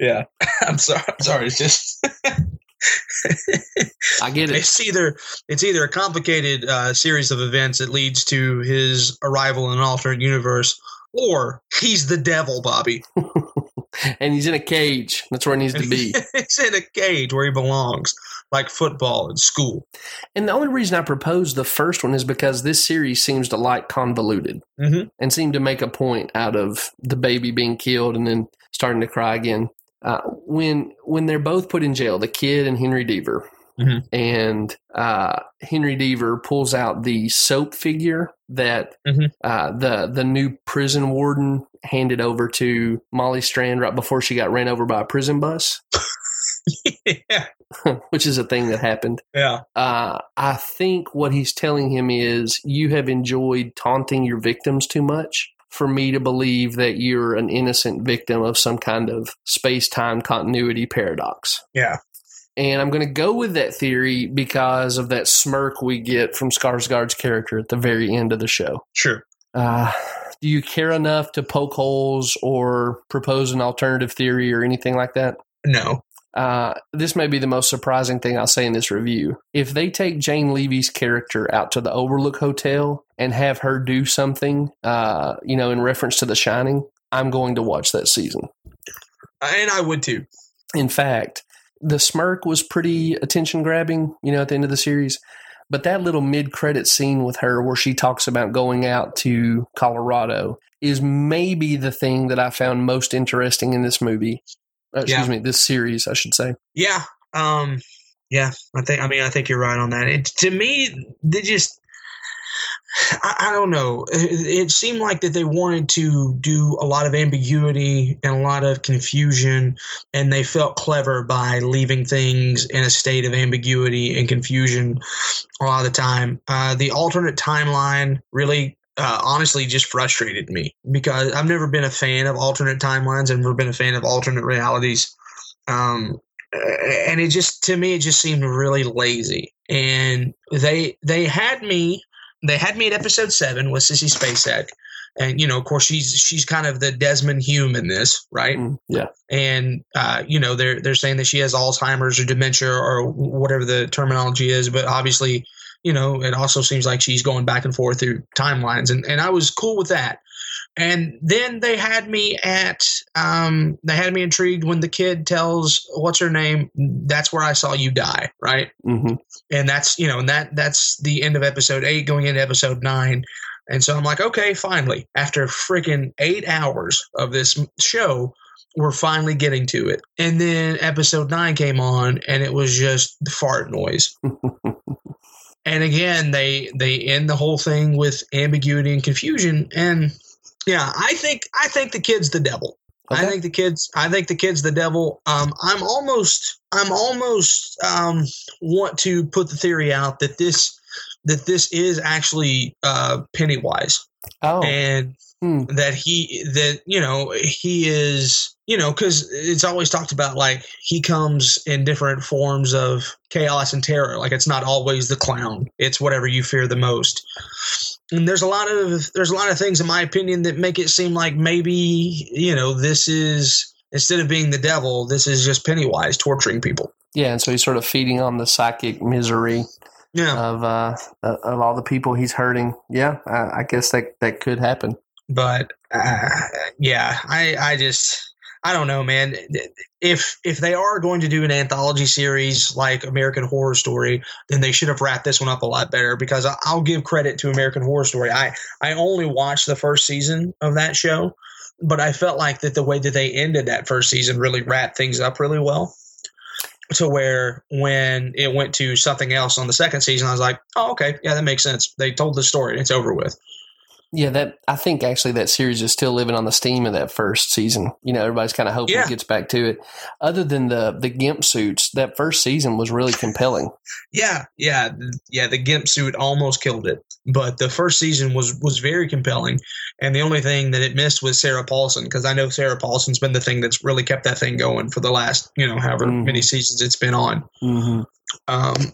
yeah. [laughs] I'm sorry. I'm sorry. It's just [laughs] [laughs] I get it. it's either it's either a complicated uh, series of events that leads to his arrival in an alternate universe, or he's the devil, Bobby. [laughs] and he's in a cage. That's where he needs to be. [laughs] he's in a cage where he belongs, like football and school. And the only reason I proposed the first one is because this series seems to like convoluted Mhm. and seem to make a point out of the baby being killed and then starting to cry again. Uh, when when they're both put in jail, the kid and Henry Deaver, Mhm. and uh, Henry Deaver pulls out the soap figure that Mhm. uh, the the new prison warden handed over to Molly Strand right before she got ran over by a prison bus, [laughs] yeah. [laughs] which is a thing that happened. Yeah. Uh, I think what he's telling him is you have enjoyed taunting your victims too much for me to believe that you're an innocent victim of some kind of space time continuity paradox. Yeah. And I'm going to go with that theory because of that smirk we get from Skarsgård's character at the very end of the show. Sure. Uh, do you care enough to poke holes or propose an alternative theory or anything like that? No. Uh, this may be the most surprising thing I'll say in this review. If they take Jane Levy's character out to the Overlook Hotel and have her do something, uh, you know, in reference to The Shining, I'm going to watch that season. And I would too. In fact, the smirk was pretty attention grabbing, you know, at the end of the series. But that little mid credit scene with her where she talks about going out to Colorado is maybe the thing that I found most interesting in this movie. Uh, excuse Yeah. me, this series, I should say. Yeah. Um. Yeah. I think. I mean, I think you're right on that. It, to me, they just. I, I don't know. It, it seemed like that they wanted to do a lot of ambiguity and a lot of confusion, and they felt clever by leaving things in a state of ambiguity and confusion a lot of the time. Uh, the alternate timeline really uh, honestly just frustrated me because I've never been a fan of alternate timelines. I've never been a fan of alternate realities. Um, and it just to me it just seemed really lazy. And they they had me they had me at episode seven with Sissy Spacek. And you know, of course, she's she's kind of the Desmond Hume in this, right? Mm, yeah. and uh, you know they're they're saying that she has Alzheimer's or dementia or whatever the terminology is, but obviously, you know, it also seems like she's going back and forth through timelines, and and I was cool with that. And then they had me at um, they had me intrigued when the kid tells what's her name. That's where I saw you die, right? hmm and that's you know and that that's the end of episode eight going into episode nine and so i'm like okay finally after freaking eight hours of this show we're finally getting to it and then episode nine came on and it was just the fart noise [laughs] and again they they end the whole thing with ambiguity and confusion and yeah i think i think the kid's the devil I think the kids. I think the kid's the devil. Um, I'm almost. I'm almost. Um, want to put the theory out that this that this is actually uh, Pennywise, Oh, and Hmm. that he that you know he is you know because it's always talked about like he comes in different forms of chaos and terror. Like it's not always the clown. It's whatever you fear the most and there's a lot of there's a lot of things in my opinion that make it seem like maybe you know this is instead of being the devil this is just pennywise torturing people yeah. And so he's sort of feeding on the psychic misery yeah of uh, of all the people he's hurting. Yeah, I, I guess that that could happen. But uh, yeah i i just i don't know man. If if they are going to do an anthology series like american horror story then they should have wrapped this one up a lot better because i'll give credit to american horror story. I i only watched the first season of that show but i felt like that the way that they ended that first season really wrapped things up really well to where when it went to something else on the second season i was like oh okay. Yeah that makes sense. They told the story it's over with Yeah, that I think actually that series is still living on the steam of that first season. You know, everybody's kind of hoping Yeah. it gets back to it. Other than the the gimp suits, that first season was really compelling. Yeah, yeah, yeah. The gimp suit almost killed it, but the first season was was very compelling, and the only thing that it missed was Sarah Paulson because I know Sarah Paulson's been the thing that's really kept that thing going for the last you know however Mhm. many seasons it's been on. Mm-hmm. Um,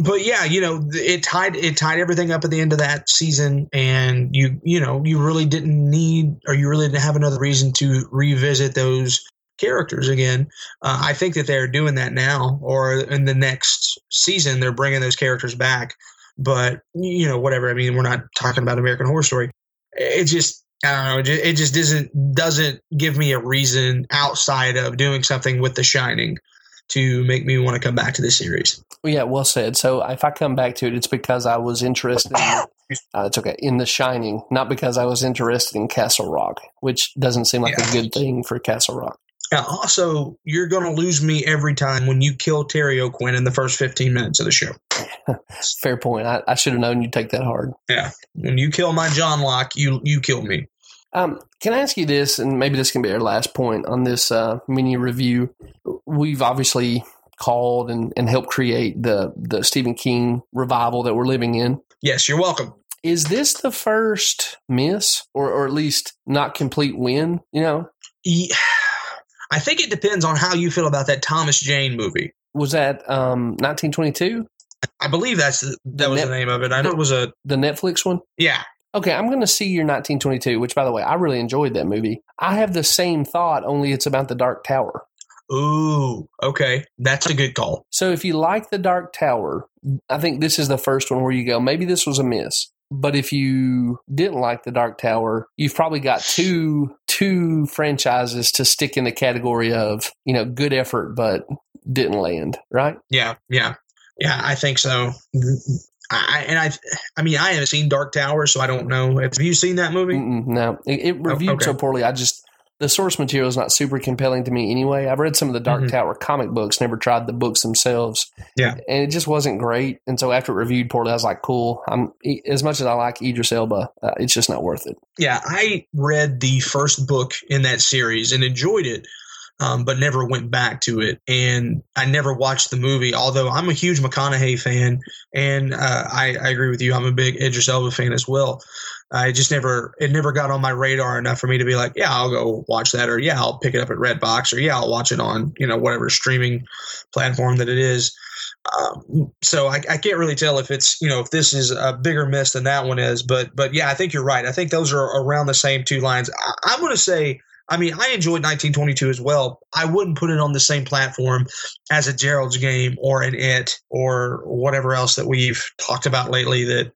but yeah, you know, it tied it tied everything up at the end of that season, and you you know you really didn't need or you really didn't have another reason to revisit those characters again. Uh, I think that they're doing that now, or in the next season they're bringing those characters back. But you know, whatever. I mean, we're not talking about American Horror Story. It just I don't know. It just doesn't doesn't give me a reason outside of doing something with The Shining to make me want to come back to this series. Yeah, well said. So if I come back to it, it's because I was interested. In, [coughs] uh, it's okay in The Shining, not because I was interested in Castle Rock, which doesn't seem like Yeah. a good thing for Castle Rock. Now, also, you're going to lose me every time when you kill Terry O'Quinn in the first 15 minutes of the show. [laughs] Fair point. I, I should have known you'd take that hard. Yeah. When you kill my John Locke, you you kill me. Um, can I ask you this, and maybe this can be our last point on this uh, mini review? We've obviously called and, and helped create the the Stephen King revival that we're living in. Yes, you're welcome. Is this the first miss, or or at least not complete win? You know, Ye- I think it depends on how you feel about that Thomas Jane movie. was that um, 1922, I believe that's the, that was net- the name of it. I know it was a the Netflix one? yeah. Okay, I'm going to see your 1922, which, by the way, I really enjoyed that movie. I have the same thought, only it's about the Dark Tower. Ooh, okay, that's a good call. So if you like the Dark Tower, I think this is the first one where you go, maybe this was a miss. But if you didn't like the Dark Tower, you've probably got two two franchises to stick in the category of, you know, good effort but didn't land, right? Yeah, yeah, yeah. I think so. I and I, I mean, I haven't seen Dark Tower, so I don't know. Have you seen that movie? Mm-mm, no, it, it reviewed okay. so poorly. I just the source material is not super compelling to me anyway. I've read some of the Dark Mhm. Tower comic books, never tried the books themselves. Yeah. and it just wasn't great. And so after it reviewed poorly, I was like, "Cool." I'm as much as I like Idris Elba, uh, it's just not worth it. Yeah, I read the first book in that series and enjoyed it, um, but never went back to it. And I never watched the movie, although I'm a huge McConaughey fan, and uh, I, I agree with you. I'm a big Idris Elba fan as well. I just never it never got on my radar enough for me to be like, yeah, I'll go watch that, or yeah, I'll pick it up at Redbox, or yeah, I'll watch it on you know whatever streaming platform that it is. Um, so I, I can't really tell if it's you know if this is a bigger miss than that one is, but but yeah, I think you're right. I think those are around the same two lines. I, I'm going to say, I mean, I enjoyed 1922 as well. I wouldn't put it on the same platform as a Gerald's Game or an It or whatever else that we've talked about lately that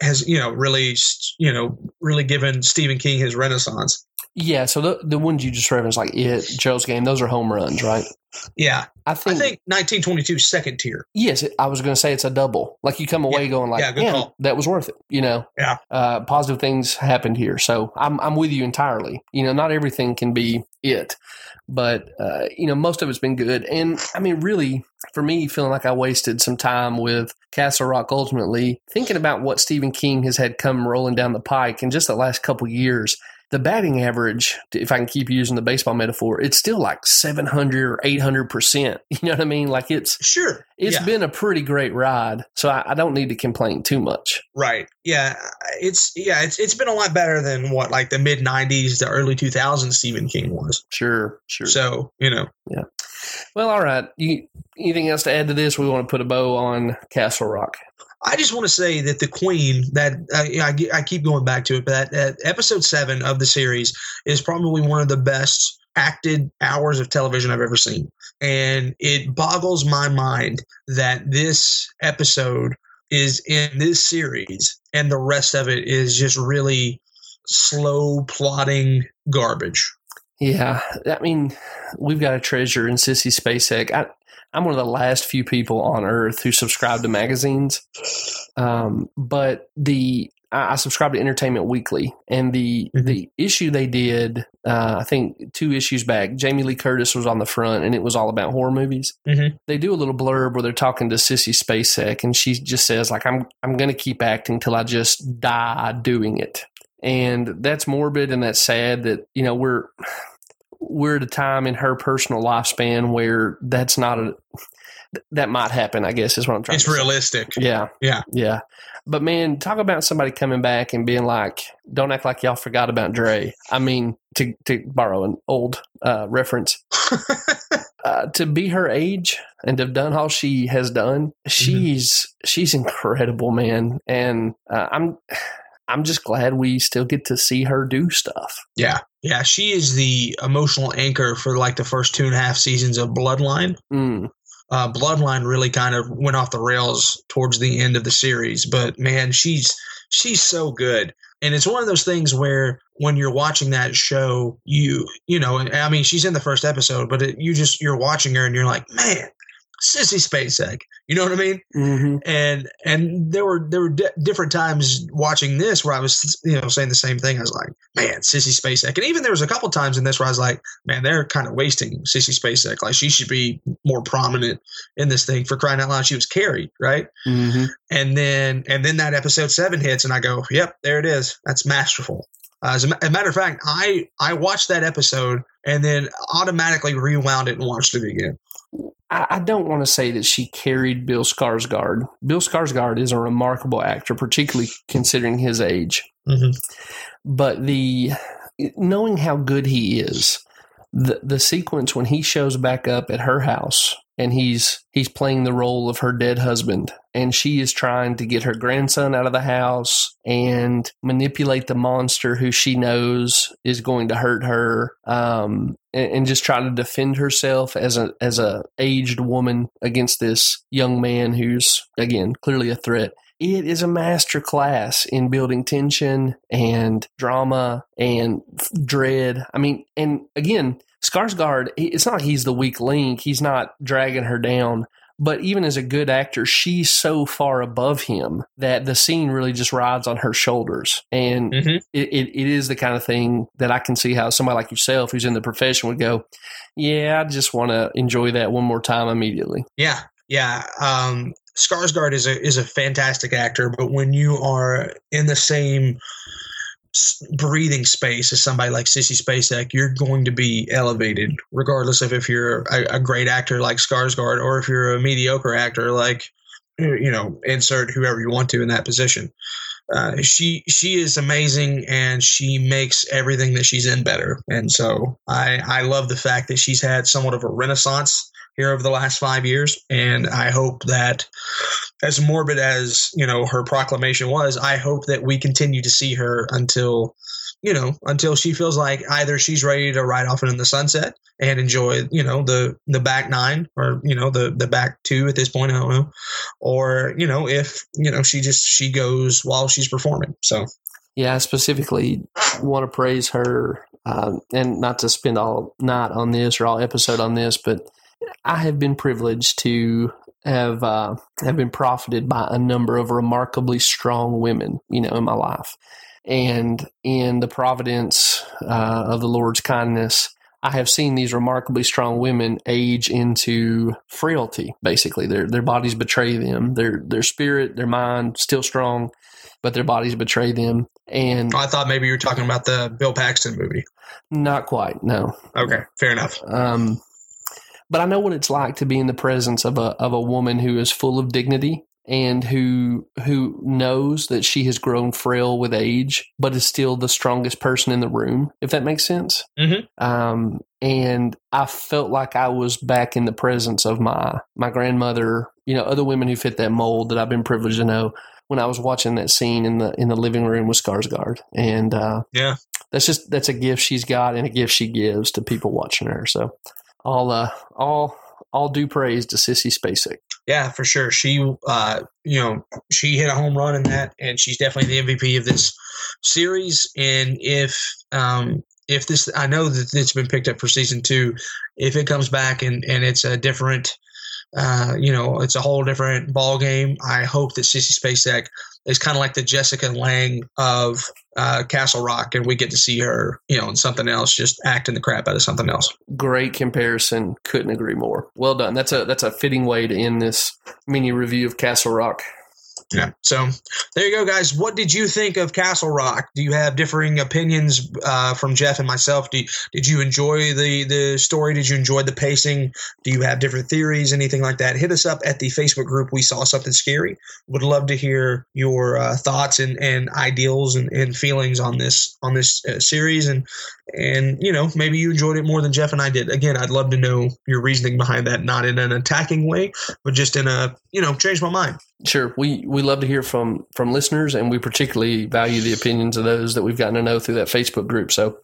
has you know really you know really given Stephen King his renaissance. Yeah, so the the ones you just referenced, like it, Gerald's Game, those are home runs, right? Yeah, I I think, think 1922 is second tier. yes, I was going to say it's a double. Like you come away going like, yeah, "Man, that was worth it. You know, Yeah. uh, positive things happened here. So I'm I'm with you entirely. You know, not everything can be it, but uh, you know, most of it's been good. And I mean, really, for me, feeling like I wasted some time with Castle Rock. Ultimately, thinking about what Stephen King has had come rolling down the pike in just the last couple years. The batting average, if I can keep using the baseball metaphor, it's still like 700 or 800%. [laughs] You know what I mean? Like it's Sure, it's yeah. been a pretty great ride, so I, I don't need to complain too much. Right. Yeah. It's yeah. It's it's been a lot better than what like the mid '90s, the early 2000s Stephen King was. Sure, sure. So you know, Yeah. well, all right. You anything else to add to this? We want to put a bow on Castle Rock. I just want to say that the Queen that uh, I I keep going back to it, but that, that episode seven of the series is probably one of the best acted hours of television I've ever seen, and it boggles my mind that this episode is in this series and the rest of it is just really slow plotting garbage. Yeah, I mean, we've got a treasure in Sissy Spacek. I, I'm one of the last few people on Earth who subscribe to magazines, um, but the I, I subscribe to Entertainment Weekly, and the Mhm. the issue they did, uh, I think two issues back, Jamie Lee Curtis was on the front, and it was all about horror movies. Mhm. They do a little blurb where they're talking to Sissy Spacek, and she just says like, "I'm I'm going to keep acting till I just die doing it." and that's morbid and that's sad that you know we're we're at a time in her personal lifespan where that's not a that might happen i guess is what i'm trying It's to say. realistic. yeah Yeah. yeah but man talk about somebody coming back and being like don't act like y'all forgot about dre i mean to to borrow an old uh, reference [laughs] uh, to be her age and to have done all she has done, she's she's incredible, man. And uh, I'm I'm just glad we still get to see her do stuff. Yeah. Yeah. She is the emotional anchor for like the first two and a half seasons of Bloodline. Mm, Uh, Bloodline really kind of went off the rails towards the end of the series, but man, she's she's so good. And it's one of those things where when you're watching that show, you you know, I mean, she's in the first episode, but it, you just you're watching her and you're like, man, Sissy Spacek. You know what I mean? hmm and and there were there were di- different times watching this where I was you know saying the same thing. I was like, man, Sissy Spacek, and even there was a couple times in this where I was like, man, they're kind of wasting Sissy Spacek. Like she should be more prominent in this thing for crying out loud. She was Carrie, right? hmm And then and then that episode seven hits, and I go, yep, there it is. That's masterful. Uh, as a matter of fact, I I watched that episode and then automatically rewound it and watched it again. I, I don't want to say that she carried Bill Skarsgård. Bill Skarsgård is a remarkable actor, particularly considering his age. Mm-hmm. but the knowing how good he is the the sequence when he shows back up at her house and he's he's playing the role of her dead husband and she is trying to get her grandson out of the house and manipulate the monster who she knows is going to hurt her um and, and just try to defend herself as a as a aged woman against this young man who's again clearly a threat it is a master class in building tension and drama and dread. I mean, and again, Skarsgård, it's not like he's the weak link. He's not dragging her down, But even as a good actor, she's so far above him that the scene really just rides on her shoulders. And Mhm. it, it, it is the kind of thing that I can see how somebody like yourself who's in the profession would go, Yeah, I just want to enjoy that one more time immediately. Yeah, yeah. Um, Skarsgård is a is a fantastic actor, but when you are in the same breathing space as somebody like Sissy Spacek, you're going to be elevated, regardless of if you're a, a great actor like Skarsgård or if you're a mediocre actor like you know insert whoever you want to in that position. Uh, she she is amazing and she makes everything that she's in better. And so I I love the fact that she's had somewhat of a renaissance here over the last five years. And I hope that, as morbid as you know her proclamation was, I hope that we continue to see her until you know until she feels like either she's ready to ride off into the sunset and enjoy you know the the back nine or you know the the back two at this point I don't know, or you know if you know she just she goes while she's performing. So Yeah, I specifically want to praise her, um, and not to spend all night on this or all episode on this, but I have been privileged to have uh, have been profited by a number of remarkably strong women, you know, in my life, and in the providence uh, of the Lord's kindness. I have seen these remarkably strong women age into frailty. Basically, their their bodies betray them. Their their spirit, their mind, still strong, but their bodies betray them. And I thought maybe you were talking about the Bill Paxton movie. not quite, no. Okay, fair enough. Um, but I know what it's like to be in the presence of a of a woman who is full of dignity and who who knows that she has grown frail with age, but is still the strongest person in the room. If that makes sense. Mhm. Um, and I felt like I was back in the presence of my my grandmother. You know, other women who fit that mold that I've been privileged to know. When I was watching that scene in the in the living room with Skarsgård, and uh, Yeah. that's just that's a gift she's got and a gift she gives to people watching her. So all uh all all due praise to Sissy Spacek. Yeah, for sure. She, uh, you know, she hit a home run in that, and she's definitely the MVP of this series. And if, um, if this, I know that it's been picked up for season two. If it comes back and and it's a different, uh, you know, it's a whole different ball game. I hope that Sissy Spacek is kind of like the Jessica Lange of uh, Castle Rock, and we get to see her, you know, in something else, just acting the crap out of something else. Great comparison. Couldn't agree more. Well done. That's a that's a fitting way to end this mini review of Castle Rock. Yeah. So there you go, guys. What did you think of Castle Rock? Do you have differing opinions uh, from Jeff and myself? Do, did you enjoy the the story? Did you enjoy the pacing? Do you have different theories? Anything like that? Hit us up at the Facebook group. We saw something scary. Would love to hear your uh, thoughts and, and ideals and, and feelings on this on this uh, series and and you know maybe you enjoyed it more than Jeff and I did. Again, I'd love to know your reasoning behind that, not in an attacking way, but just in a you know change my mind. Sure, we we love to hear from from listeners, and we particularly value the opinions of those that we've gotten to know through that Facebook group. So,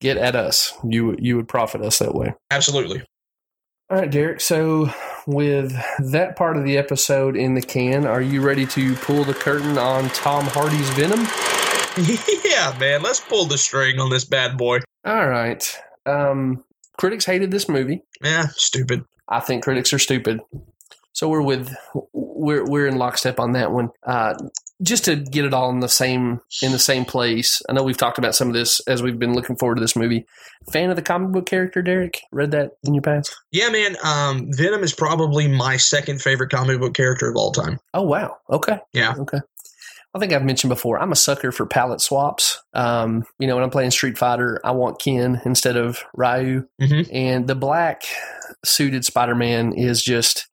get at us. You you would profit us that way. Absolutely. All right, Derek. So, with that part of the episode in the can, are you ready to pull the curtain on Tom Hardy's Venom? [laughs] yeah, man. Let's pull the string on this bad boy. All right. Um, critics hated this movie. Yeah, stupid. I think critics are stupid. So we're with we're we're in lockstep on that one. Uh, just to get it all in the same in the same place. I know we've talked about some of this as we've been looking forward to this movie. Fan of the comic book character, Derek? Read that in your past? Yeah, man. Um, Venom is probably my second favorite comic book character of all time. Oh wow. Okay. Yeah. Okay. I think I've mentioned before. I'm a sucker for palette swaps. Um, you know, when I'm playing Street Fighter, I want Ken instead of Ryu, Mhm. and the black suited Spider-Man is just.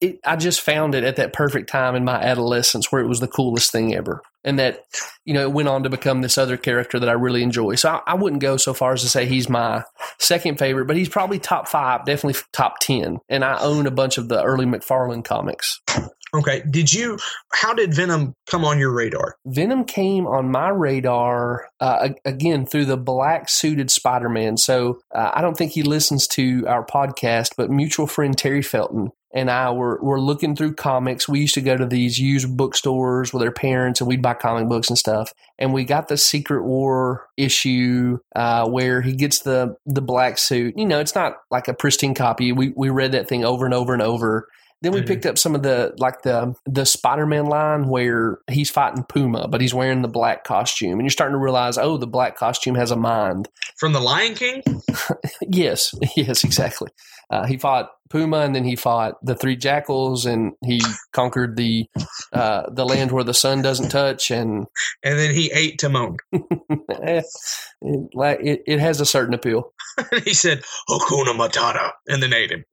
It, I just found it at that perfect time in my adolescence where it was the coolest thing ever, and that you know it went on to become this other character that I really enjoy. So I, I wouldn't go so far as to say he's my second favorite, but he's probably top five, definitely top ten. And I own a bunch of the early McFarlane comics. Okay. Did you? How did Venom come on your radar? Venom came on my radar uh, again through the black suited Spider Man. So uh, I don't think he listens to our podcast, but mutual friend Terry Felton and I were, were looking through comics. We used to go to these used bookstores with our parents and we'd buy comic books and stuff. And we got the Secret War issue uh, where he gets the, the black suit. You know, it's not like a pristine copy. We, we read that thing over and over and over Then we Mhm. picked up some of the like the the Spider Man line where he's fighting Puma, but he's wearing the black costume, and you're starting to realize, oh, the black costume has a mind. From the Lion King. [laughs] Yes, [laughs] yes, exactly. Uh, he fought Puma, and then he fought the three jackals, and he conquered the uh, the land where the sun doesn't touch, and And then he ate Timon. it, [laughs] like, it, it has a certain appeal. [laughs] he said Hakuna Matata, and then ate him.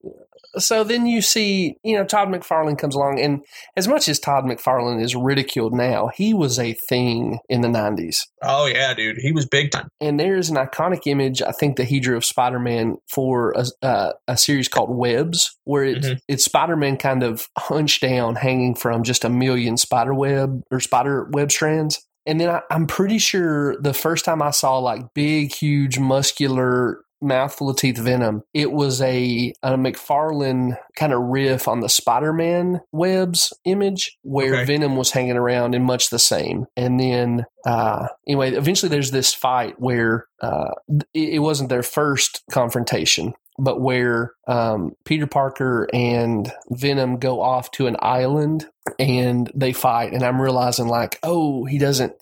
so then you see, you know, Todd McFarlane comes along, and as much as Todd McFarlane is ridiculed now, he was a thing in the '90s. Oh yeah, dude, he was big time. And there's an iconic image I think that he drew of Spider-Man for a, uh, a series called Webs, where it's, Mhm. it's Spider-Man kind of hunched down, hanging from just a million spider web or spider web strands. And then I, I'm pretty sure the first time I saw like big, huge, muscular mouthful of teeth venom, it was a, a McFarlane kind of riff on the Spider-Man webs image where Okay. Venom was hanging around in much the same. And then uh, anyway, eventually there's this fight where uh, it, it wasn't their first confrontation, but where um, Peter Parker and Venom go off to an island and they fight. And I'm realizing, like, oh, he doesn't.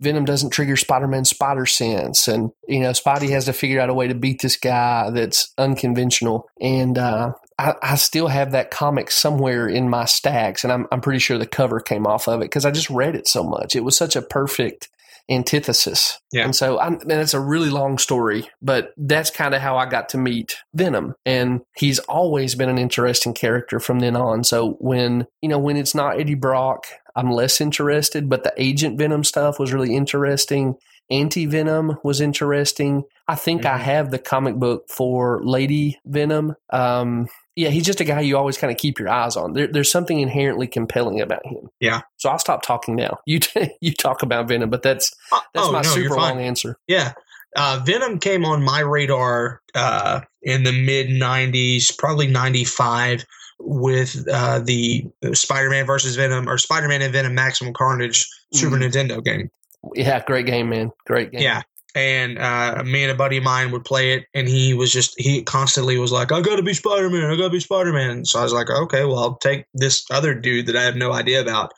Venom doesn't trigger Spider-Man's spider sense, and you know Spidey has to figure out a way to beat this guy that's unconventional. And uh, I, I still have that comic somewhere in my stacks, and I'm I'm pretty sure the cover came off of it because I just read it so much. It was such a perfect antithesis. Yeah. And so I, and it's a really long story, but that's kind of how I got to meet Venom. And he's always been an interesting character from then on. So when, you know, when it's not Eddie Brock, I'm less interested, but the Agent Venom stuff was really interesting. Anti Venom was interesting. I think I Mhm. have the comic book for Lady Venom. Um, yeah, he's just a guy you always kind of keep your eyes on. There, there's something inherently compelling about him. Yeah. So I'll stop talking now. [laughs] You t- you talk about Venom, but that's Uh, that's oh, my no, super long answer. Yeah. Uh, Venom came on my radar uh, in the mid 90s, probably 95, with uh, the Spider Man versus Venom or Spider Man and Venom Maximum Carnage Super Mhm. Nintendo game. Yeah, great game, man. Great game. Yeah. And uh, me and a buddy of mine would play it, and he was just, he constantly was like, I gotta be Spider Man, I gotta be Spider Man. So I was like, okay, well, I'll take this other dude that I have no idea about.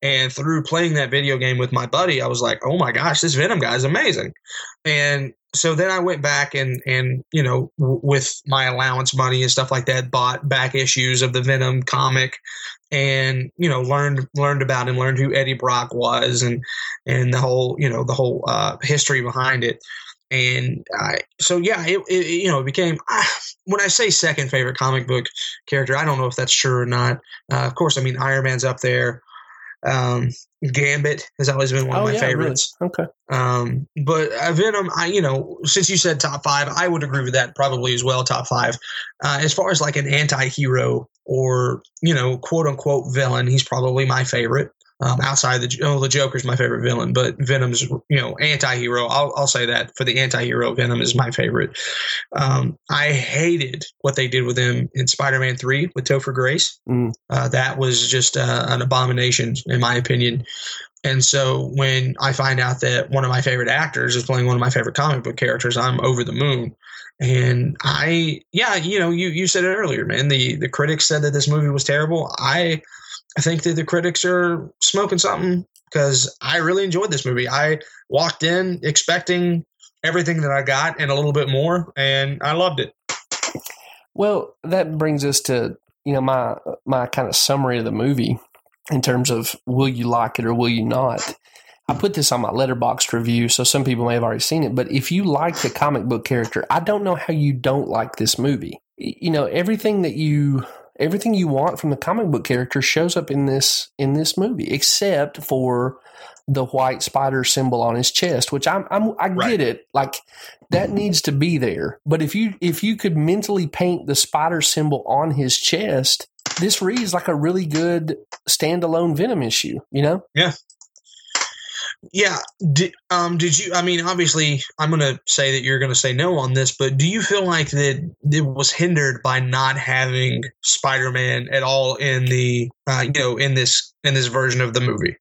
And through playing that video game with my buddy, I was like, oh my gosh, this Venom guy is amazing. And so then I went back and, and you know, w- with my allowance money and stuff like that, bought back issues of the Venom comic and you know learned learned about him learned who eddie brock was and and the whole you know the whole uh, history behind it. And I, so yeah it, it you know it became when i say second favorite comic book character i don't know if that's true or not. Uh, of course i mean iron man's up there um, gambit has always been one Oh of my yeah, really. favorites Okay. um, but uh, Venom, I you know, since you said top five, I would agree with that probably as well. Top five, uh, as far as like an anti-hero or you know, quote unquote villain, he's probably my favorite. Um, outside the oh, the Joker's my favorite villain, but Venom's you know anti-hero. I'll I'll say that for the anti-hero, Venom is my favorite. Um, I hated what they did with him in Spider-Man Three with Topher Grace. Mm. Uh, that was just uh, an abomination, in my opinion. And so when I find out that one of my favorite actors is playing one of my favorite comic book characters, I'm over the moon. And I, yeah, you know, you, you said it earlier, man. The the critics said that this movie was terrible. I I think that the critics are smoking something because I really enjoyed this movie. I walked in expecting everything that I got and a little bit more, and I loved it. Well, that brings us to you know my my kind of summary of the movie in terms of will you like it or will you not. I put this on my Letterboxd review, so some people may have already seen it. But if you like the comic book character, I don't know how you don't like this movie. You know everything that you everything you want from the comic book character shows up in this in this movie, except for the white spider symbol on his chest, which I'm, I'm I get Right. it. Like that needs to be there. But if you if you could mentally paint the spider symbol on his chest, this reads like a really good standalone Venom issue. You know? Yeah. Did, um, did you? I mean, obviously, I'm going to say that you're going to say no on this, but do you feel like that it was hindered by not having Spider-Man at all in the, uh, you know, in this in this version of the movie?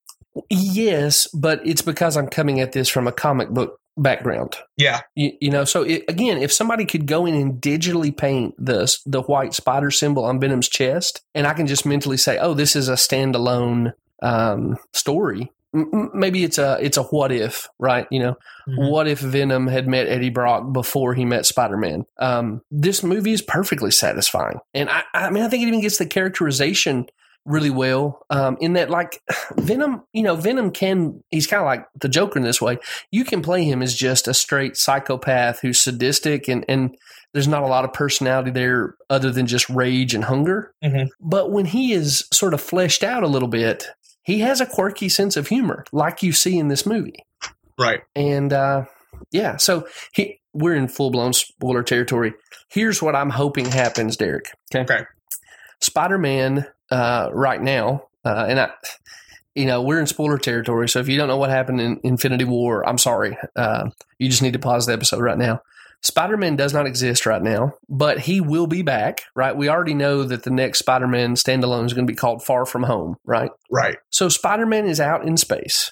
Yes, but it's because I'm coming at this from a comic book background. Yeah. You, you know, so it, again, if somebody could go in and digitally paint the the white spider symbol on Venom's chest, and I can just mentally say, "Oh, this is a standalone um, story." Maybe it's a it's a what if, right? You know, Mhm. what if Venom had met Eddie Brock before he met Spider Man? Um, this movie is perfectly satisfying, and I, I mean, I think it even gets the characterization really well. Um, in that, like [sighs] Venom, you know, Venom can he's kind of like the Joker in this way. You can play him as just a straight psychopath who's sadistic, and and there's not a lot of personality there other than just rage and hunger. Mhm. But when he is sort of fleshed out a little bit, he has a quirky sense of humor, like you see in this movie. Right. And uh, yeah, so he, we're in full blown spoiler territory. Here's what I'm hoping happens, Derek. Okay. Spider Man, uh, right now, uh, and I, you know, we're in spoiler territory. So if you don't know what happened in Infinity War, I'm sorry. Uh, you just need to pause the episode right now. Spider Man does not exist right now, but he will be back, right? We already know that the next Spider Man standalone is going to be called Far From Home, right? Right. So Spider Man is out in space.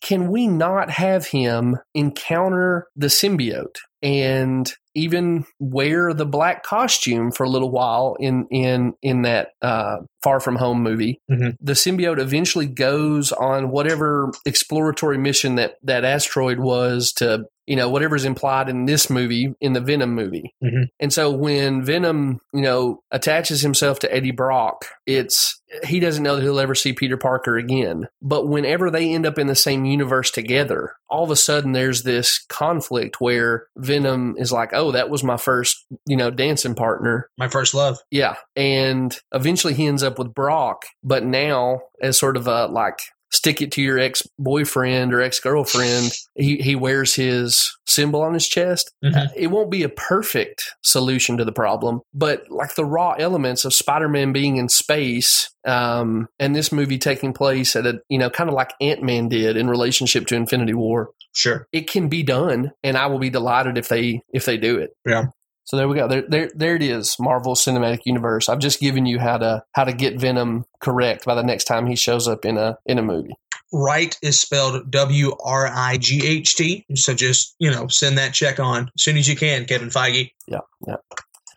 Can we not have him encounter the symbiote and even wear the black costume for a little while in in in that uh, Far From Home movie? Mhm. The symbiote eventually goes on whatever exploratory mission that that asteroid was to you know whatever's implied in this movie in the Venom movie. Mhm. And so when Venom you know attaches himself to Eddie Brock, it's he doesn't know that he'll ever see Peter Parker again. But whenever they end up in the same universe together, all of a sudden there's this conflict where Venom is like, "Oh, that was my first, you know, dancing partner." My first love. Yeah, and eventually he ends up with Brock, but now as sort of a like stick it to your ex boyfriend or ex girlfriend, he he wears his symbol on his chest. Mhm. Uh, it won't be a perfect solution to the problem, but like the raw elements of Spider-Man being in space, um, and this movie taking place at a you know kind of like Ant-Man did in relationship to Infinity War, Sure. it can be done, and I will be delighted if they if they do it. Yeah. So there we go. There, there, there it is. Marvel Cinematic Universe. I've just given you how to how to get Venom correct by the next time he shows up in a in a movie. Right is spelled W R I G H T. So just, you know, send that check on as soon as you can, Kevin Feige. Yeah, yeah.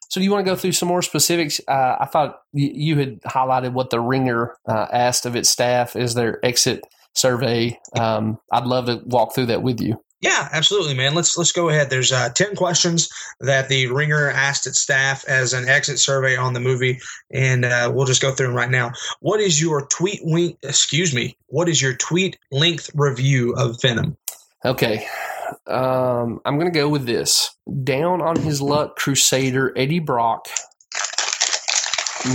So do you want to go through some more specifics? Uh, I thought y- you had highlighted what the Ringer uh, asked of its staff as their exit survey. Um, I'd love to walk through that with you. Yeah, absolutely, man. Let's let's go ahead. There's uh, ten questions that the Ringer asked its staff as an exit survey on the movie, and uh, we'll just go through them right now. What is your tweet wink? Excuse me. What is your tweet length review of Venom? Okay. Um, I'm going to go with this. Down on his luck, Crusader Eddie Brock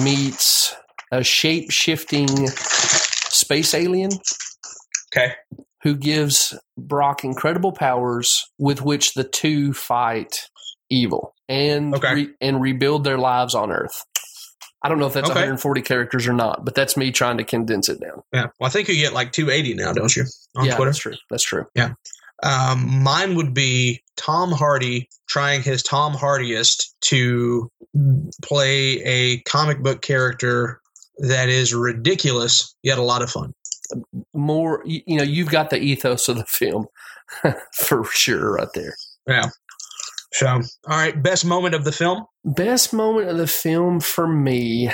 meets a shape shifting space alien Okay. Who gives Brock incredible powers with which the two fight evil and Okay. re- and rebuild their lives on Earth. I don't know if that's Okay. 140 characters or not, but that's me trying to condense it down. Yeah. Well, I think you get like 280 now, don't you? On yeah, Twitter. that's true. That's true. Um, mine would be Tom Hardy trying his Tom Hardiest to play a comic book character that is ridiculous yet a lot of fun. More, you, you know, you've got the ethos of the film [laughs] for sure, right there. Yeah. So, all right, best moment of the film. Best moment of the film for me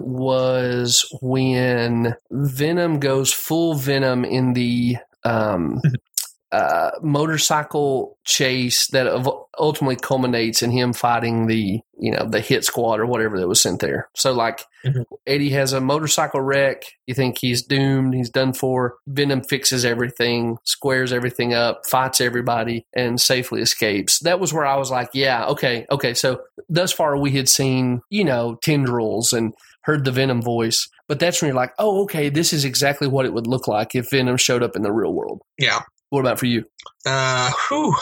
was when Venom goes full Venom in the um, [laughs] uh, motorcycle chase that ultimately culminates in him fighting the you know the hit squad or whatever that was sent there. So like Mhm. Eddie has a motorcycle wreck. You think he's doomed. He's done for. Venom fixes everything, squares everything up, fights everybody, and safely escapes. That was where I was like, yeah, okay, okay. So thus far we had seen you know tendrils and heard the Venom voice, but that's when you're like, oh, okay, this is exactly what it would look like if Venom showed up in the real world. Yeah. What about for you? Uh, whew.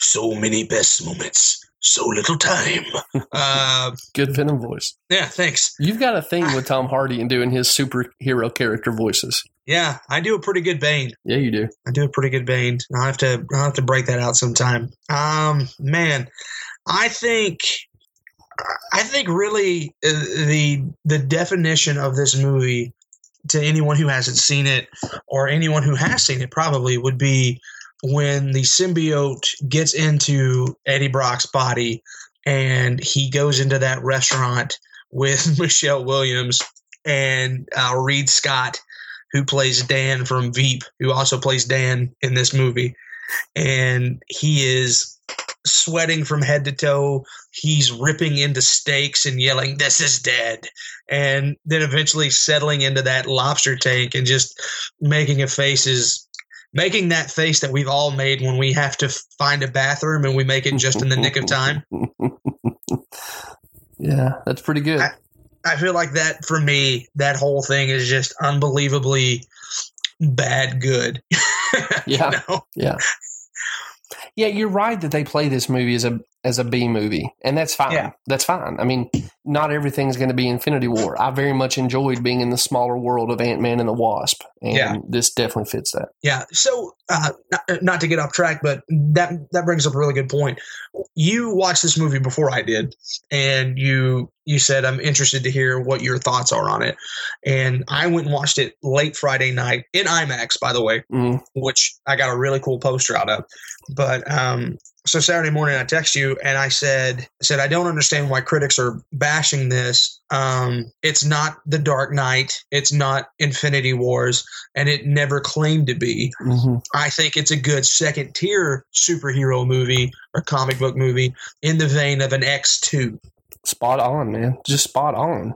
So many best moments, so little time. [laughs] uh, Good Venom voice. yeah, thanks. You've got a thing with Tom Hardy and doing his superhero character voices. Yeah, I do a pretty good Bane. Yeah, you do. I do a pretty good Bane. I'll have to I'll have to break that out sometime. Um, man, I think I think really uh, the the definition of this movie to anyone who hasn't seen it or anyone who has seen it probably would be when the symbiote gets into Eddie Brock's body and he goes into that restaurant with [laughs] Michelle Williams and uh, Reid Scott, who plays Dan from Veep, who also plays Dan in this movie. And he is sweating from head to toe. He's ripping into steaks and yelling, This is dead. And then eventually settling into that lobster tank and just making a face is making that face that we've all made when we have to find a bathroom and we make it just in the nick of time. [laughs] yeah, that's pretty good. I- I feel like that for me, that whole thing is just unbelievably bad good. [laughs] Yeah. You know? Yeah. Yeah, you're right that they play this movie as a as a B movie, and that's fine. Yeah. That's fine. I mean, not everything's going to be Infinity War. I very much enjoyed being in the smaller world of Ant Man and the Wasp, and Yeah. this definitely fits that. Yeah. So, uh, not, not to get off track, but that that brings up a really good point. You watched this movie before I did, and you you said I'm interested to hear what your thoughts are on it. And I went and watched it late Friday night in IMAX, by the way, Mm, which I got a really cool poster out of. But um, so Saturday morning, I text you and I said, I said I don't understand why critics are bashing this. Um, it's not The Dark Knight, it's not Infinity Wars, and it never claimed to be. mhm. I think it's a good second tier superhero movie or comic book movie in the vein of an X two. Spot on, man. Just spot on.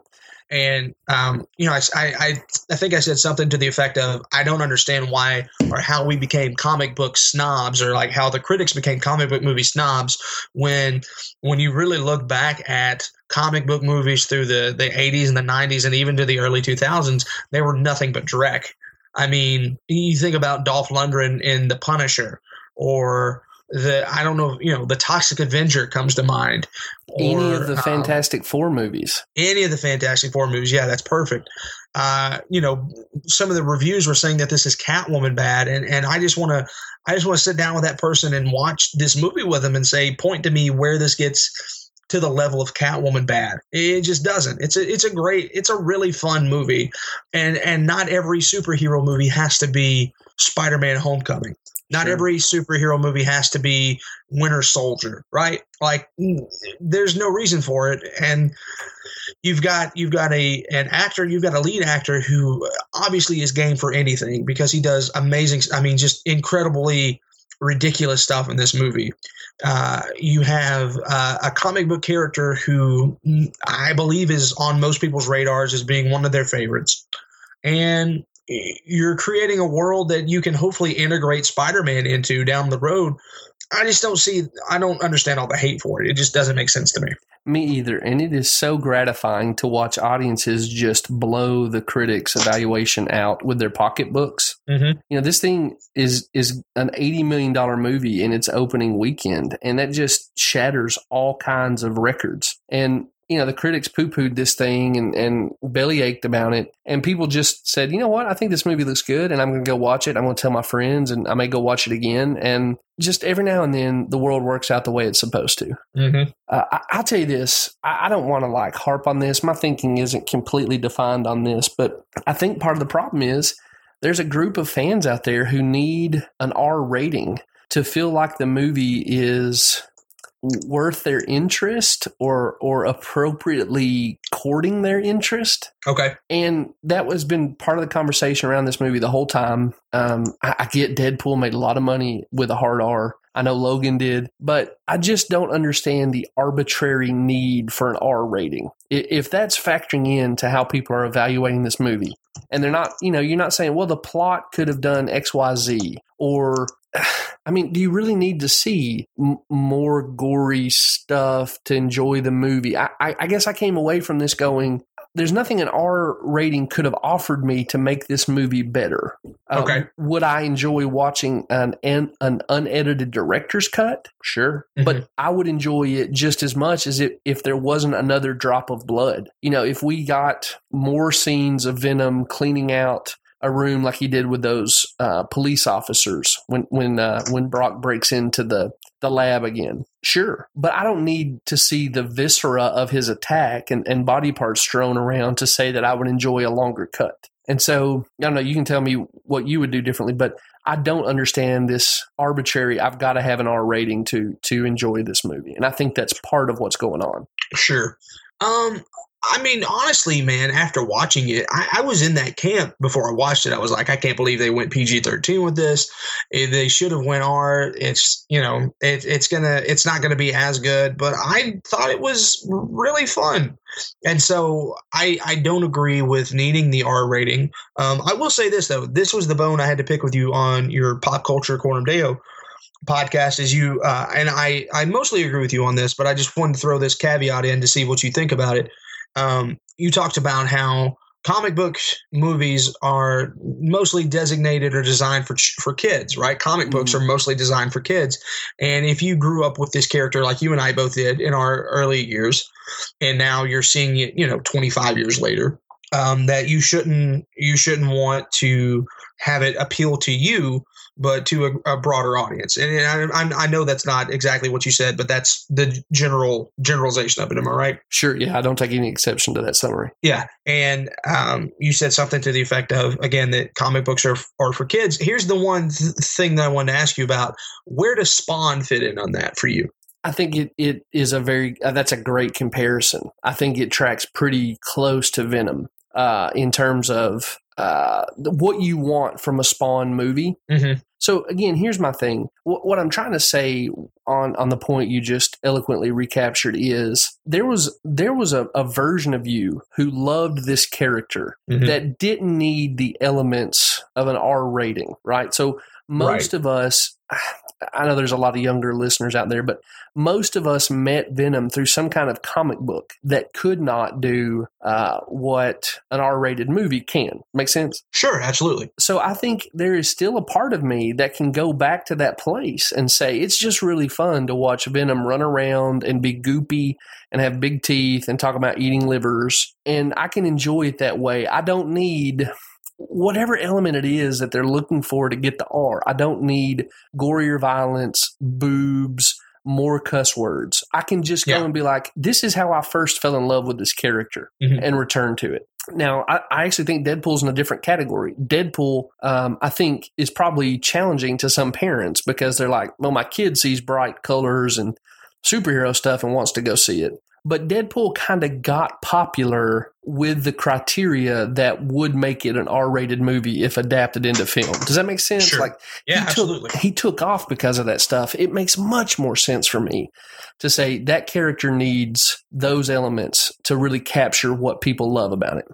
and um, you know, I, I I think I said something to the effect of I don't understand why or how we became comic book snobs or like how the critics became comic book movie snobs when when you really look back at comic book movies through the the 80s and the 90s and even to the early 2000s they were nothing but dreck. I mean, you think about Dolph Lundgren in The Punisher or the I don't know, you know, the Toxic Avenger comes to mind. Any of the um, Fantastic Four movies. any of the Fantastic Four movies. Yeah, that's perfect. Uh, you know, some of the reviews were saying that this is Catwoman bad, and and I just want to, I just want to sit down with that person and watch this movie with them and say, point to me where this gets to the level of Catwoman bad. It just doesn't. It's a it's a great, it's a really fun movie, and and not every superhero movie has to be Spider-Man: Homecoming. Not Sure. every superhero movie has to be Winter Soldier, right? Like, there's no reason for it, and you've got you've got a an actor, you've got a lead actor who obviously is game for anything because he does amazing. I mean, just incredibly ridiculous stuff in this movie. Uh, you have uh, a comic book character who I believe is on most people's radars as being one of their favorites, and you're creating a world that you can hopefully integrate Spider-Man into down the road. I just don't see. I don't understand all the hate for it. It just doesn't make sense to me. Me either. And it is so gratifying to watch audiences just blow the critics' evaluation out with their pocketbooks. Mm-hmm. You know, this thing is is an eighty million dollar movie in its opening weekend, and that just shatters all kinds of records. And you know, the critics poo pooed this thing and, and belly ached about it. And people just said, you know what? I think this movie looks good and I'm going to go watch it. I'm going to tell my friends and I may go watch it again. And just every now and then the world works out the way it's supposed to. Mm-hmm. Uh, I, I'll tell you this. I, I don't want to like harp on this. My thinking isn't completely defined on this, but I think part of the problem is there's a group of fans out there who need an R rating to feel like the movie is worth their interest or or appropriately courting their interest Okay. and that was been part of the conversation around this movie the whole time. Um, I, I get Deadpool made a lot of money with a hard R. I know Logan did, but I just don't understand the arbitrary need for an R rating. If that's factoring in to how people are evaluating this movie, and they're not, you know, you're not saying, well, the plot could have done X, Y, Z, or I mean, do you really need to see m- more gory stuff to enjoy the movie? I, I, I guess I came away from this going, there's nothing an R rating could have offered me to make this movie better. Um, Okay. Would I enjoy watching an an, an unedited director's cut? Sure. But I would enjoy it just as much as it, if there wasn't another drop of blood. You know, if we got more scenes of Venom cleaning out a room like he did with those uh, police officers when when uh, when Brock breaks into the the lab again. Sure, but I don't need to see the viscera of his attack and, and body parts strewn around to say that I would enjoy a longer cut. And so I don't know. You can tell me what you would do differently, but I don't understand this arbitrary. I've got to have an R rating to to enjoy this movie, and I think that's part of what's going on. Sure. Um, I mean, honestly, man, after watching it, I, I, was in that camp before I watched it. I was like, I can't believe they went PG thirteen with this. They should have went R. It's you know, it, it's gonna, it's not gonna be as good, but I thought it was really fun, and so I I don't agree with needing the R rating. Um, I will say this though, this was the bone I had to pick with you on your pop culture Coram Deo podcast is you uh, and I I mostly agree with you on this, but I just wanted to throw this caveat in to see what you think about it um, you talked about how comic book movies are mostly designated or designed for for kids, right? Comic mm-hmm. books are mostly designed for kids, and if you grew up with this character like you and I both did in our early years, and now you're seeing it, you know, 25 years later, um, that you shouldn't you shouldn't want to have it appeal to you but to a, a broader audience. And, I, I, know that's not exactly what you said, but that's the general generalization of it. Am I right? Sure. Yeah, I don't take any exception to that summary. Yeah, and um, you said something to the effect of again that comic books are are for kids. Here's the one th- thing that I wanted to ask you about: Where does Spawn fit in on that for you? I think it, it is a very uh, that's a great comparison. I think it tracks pretty close to Venom uh, in terms of uh, what you want from a Spawn movie. Mm-hmm. So again, here's my thing. What, what, I'm trying to say on on the point you just eloquently recaptured is there was there was a, a version of you who loved this character mm-hmm. that didn't need the elements of an R rating, right? So most right. of us [sighs] I know there's a lot of younger listeners out there, but most of us met Venom through some kind of comic book that could not do uh, what an R-rated movie can. Make sense? Sure, absolutely. So I think there is still a part of me that can go back to that place and say it's just really fun to watch Venom run around and be goopy and have big teeth and talk about eating livers, and I can enjoy it that way. I don't need whatever element it is that they're looking for to get the R. I don't need gorier violence, boobs, more cuss words. I can just go yeah. and be like, this is how I first fell in love with this character mm-hmm. and return to it. Now, I, I, actually think Deadpool's in a different category. Deadpool, um, I think, is probably challenging to some parents because they're like, well, my kid sees bright colors and superhero stuff and wants to go see it. But Deadpool kind of got popular with the criteria that would make it an R-rated movie if adapted into film. Does that make sense? Sure. Like, yeah, he absolutely. Took, he took off because of that stuff. It makes much more sense for me to say that character needs those elements to really capture what people love about it.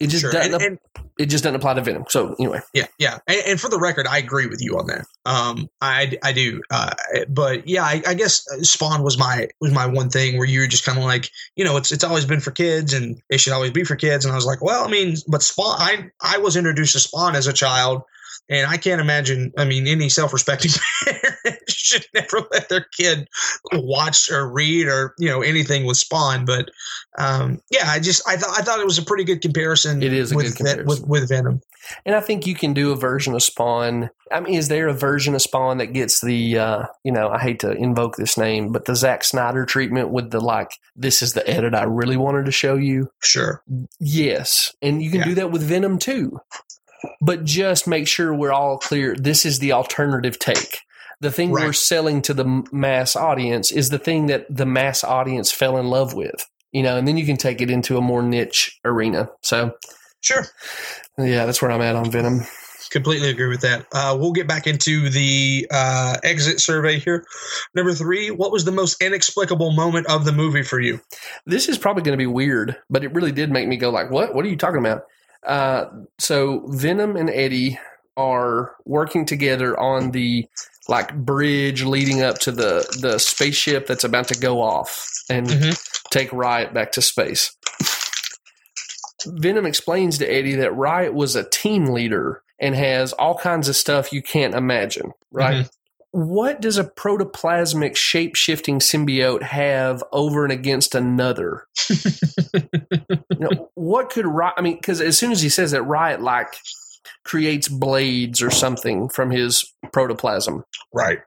It just sure. doesn't. And, and, it just doesn't apply to Venom. So anyway, yeah, yeah. And, and, for the record, I agree with you on that. Um, I I do. Uh, but yeah, I, I, guess Spawn was my was my one thing where you were just kind of like, you know, it's it's always been for kids and it should always be for kids. And I was like, well, I mean, but Spawn. I I was introduced to Spawn as a child and I can't imagine, I mean, any self respecting [laughs] parent should never let their kid watch or read or, you know, anything with Spawn. But um, yeah, I just, I thought, I thought it was a pretty good comparison. It is with, comparison. with, with Venom. And I think you can do a version of Spawn. I mean, is there a version of Spawn that gets the, uh, you know, I hate to invoke this name, but the Zack Snyder treatment with the like, this is the edit I really wanted to show you? Sure. Yes. And you can yeah. do that with Venom too but just make sure we're all clear. This is the alternative take. The thing right. we're selling to the mass audience is the thing that the mass audience fell in love with, you know, and then you can take it into a more niche arena. So, sure. Yeah, that's where I'm at on Venom. Completely agree with that. Uh, we'll get back into the uh, exit survey here. Number three, what was the most inexplicable moment of the movie for you? This is probably going to be weird, but it really did make me go like, "What? What are you talking about?" Uh, so Venom and Eddie are working together on the like bridge leading up to the the spaceship that's about to go off and mm-hmm. take Riot back to space. Venom explains to Eddie that Riot was a team leader and has all kinds of stuff you can't imagine, right? Mm-hmm. What does a protoplasmic shape shifting symbiote have over and against another? [laughs] you know, what could Riot? I mean, because as soon as he says that, Riot like creates blades or something from his protoplasm. Right.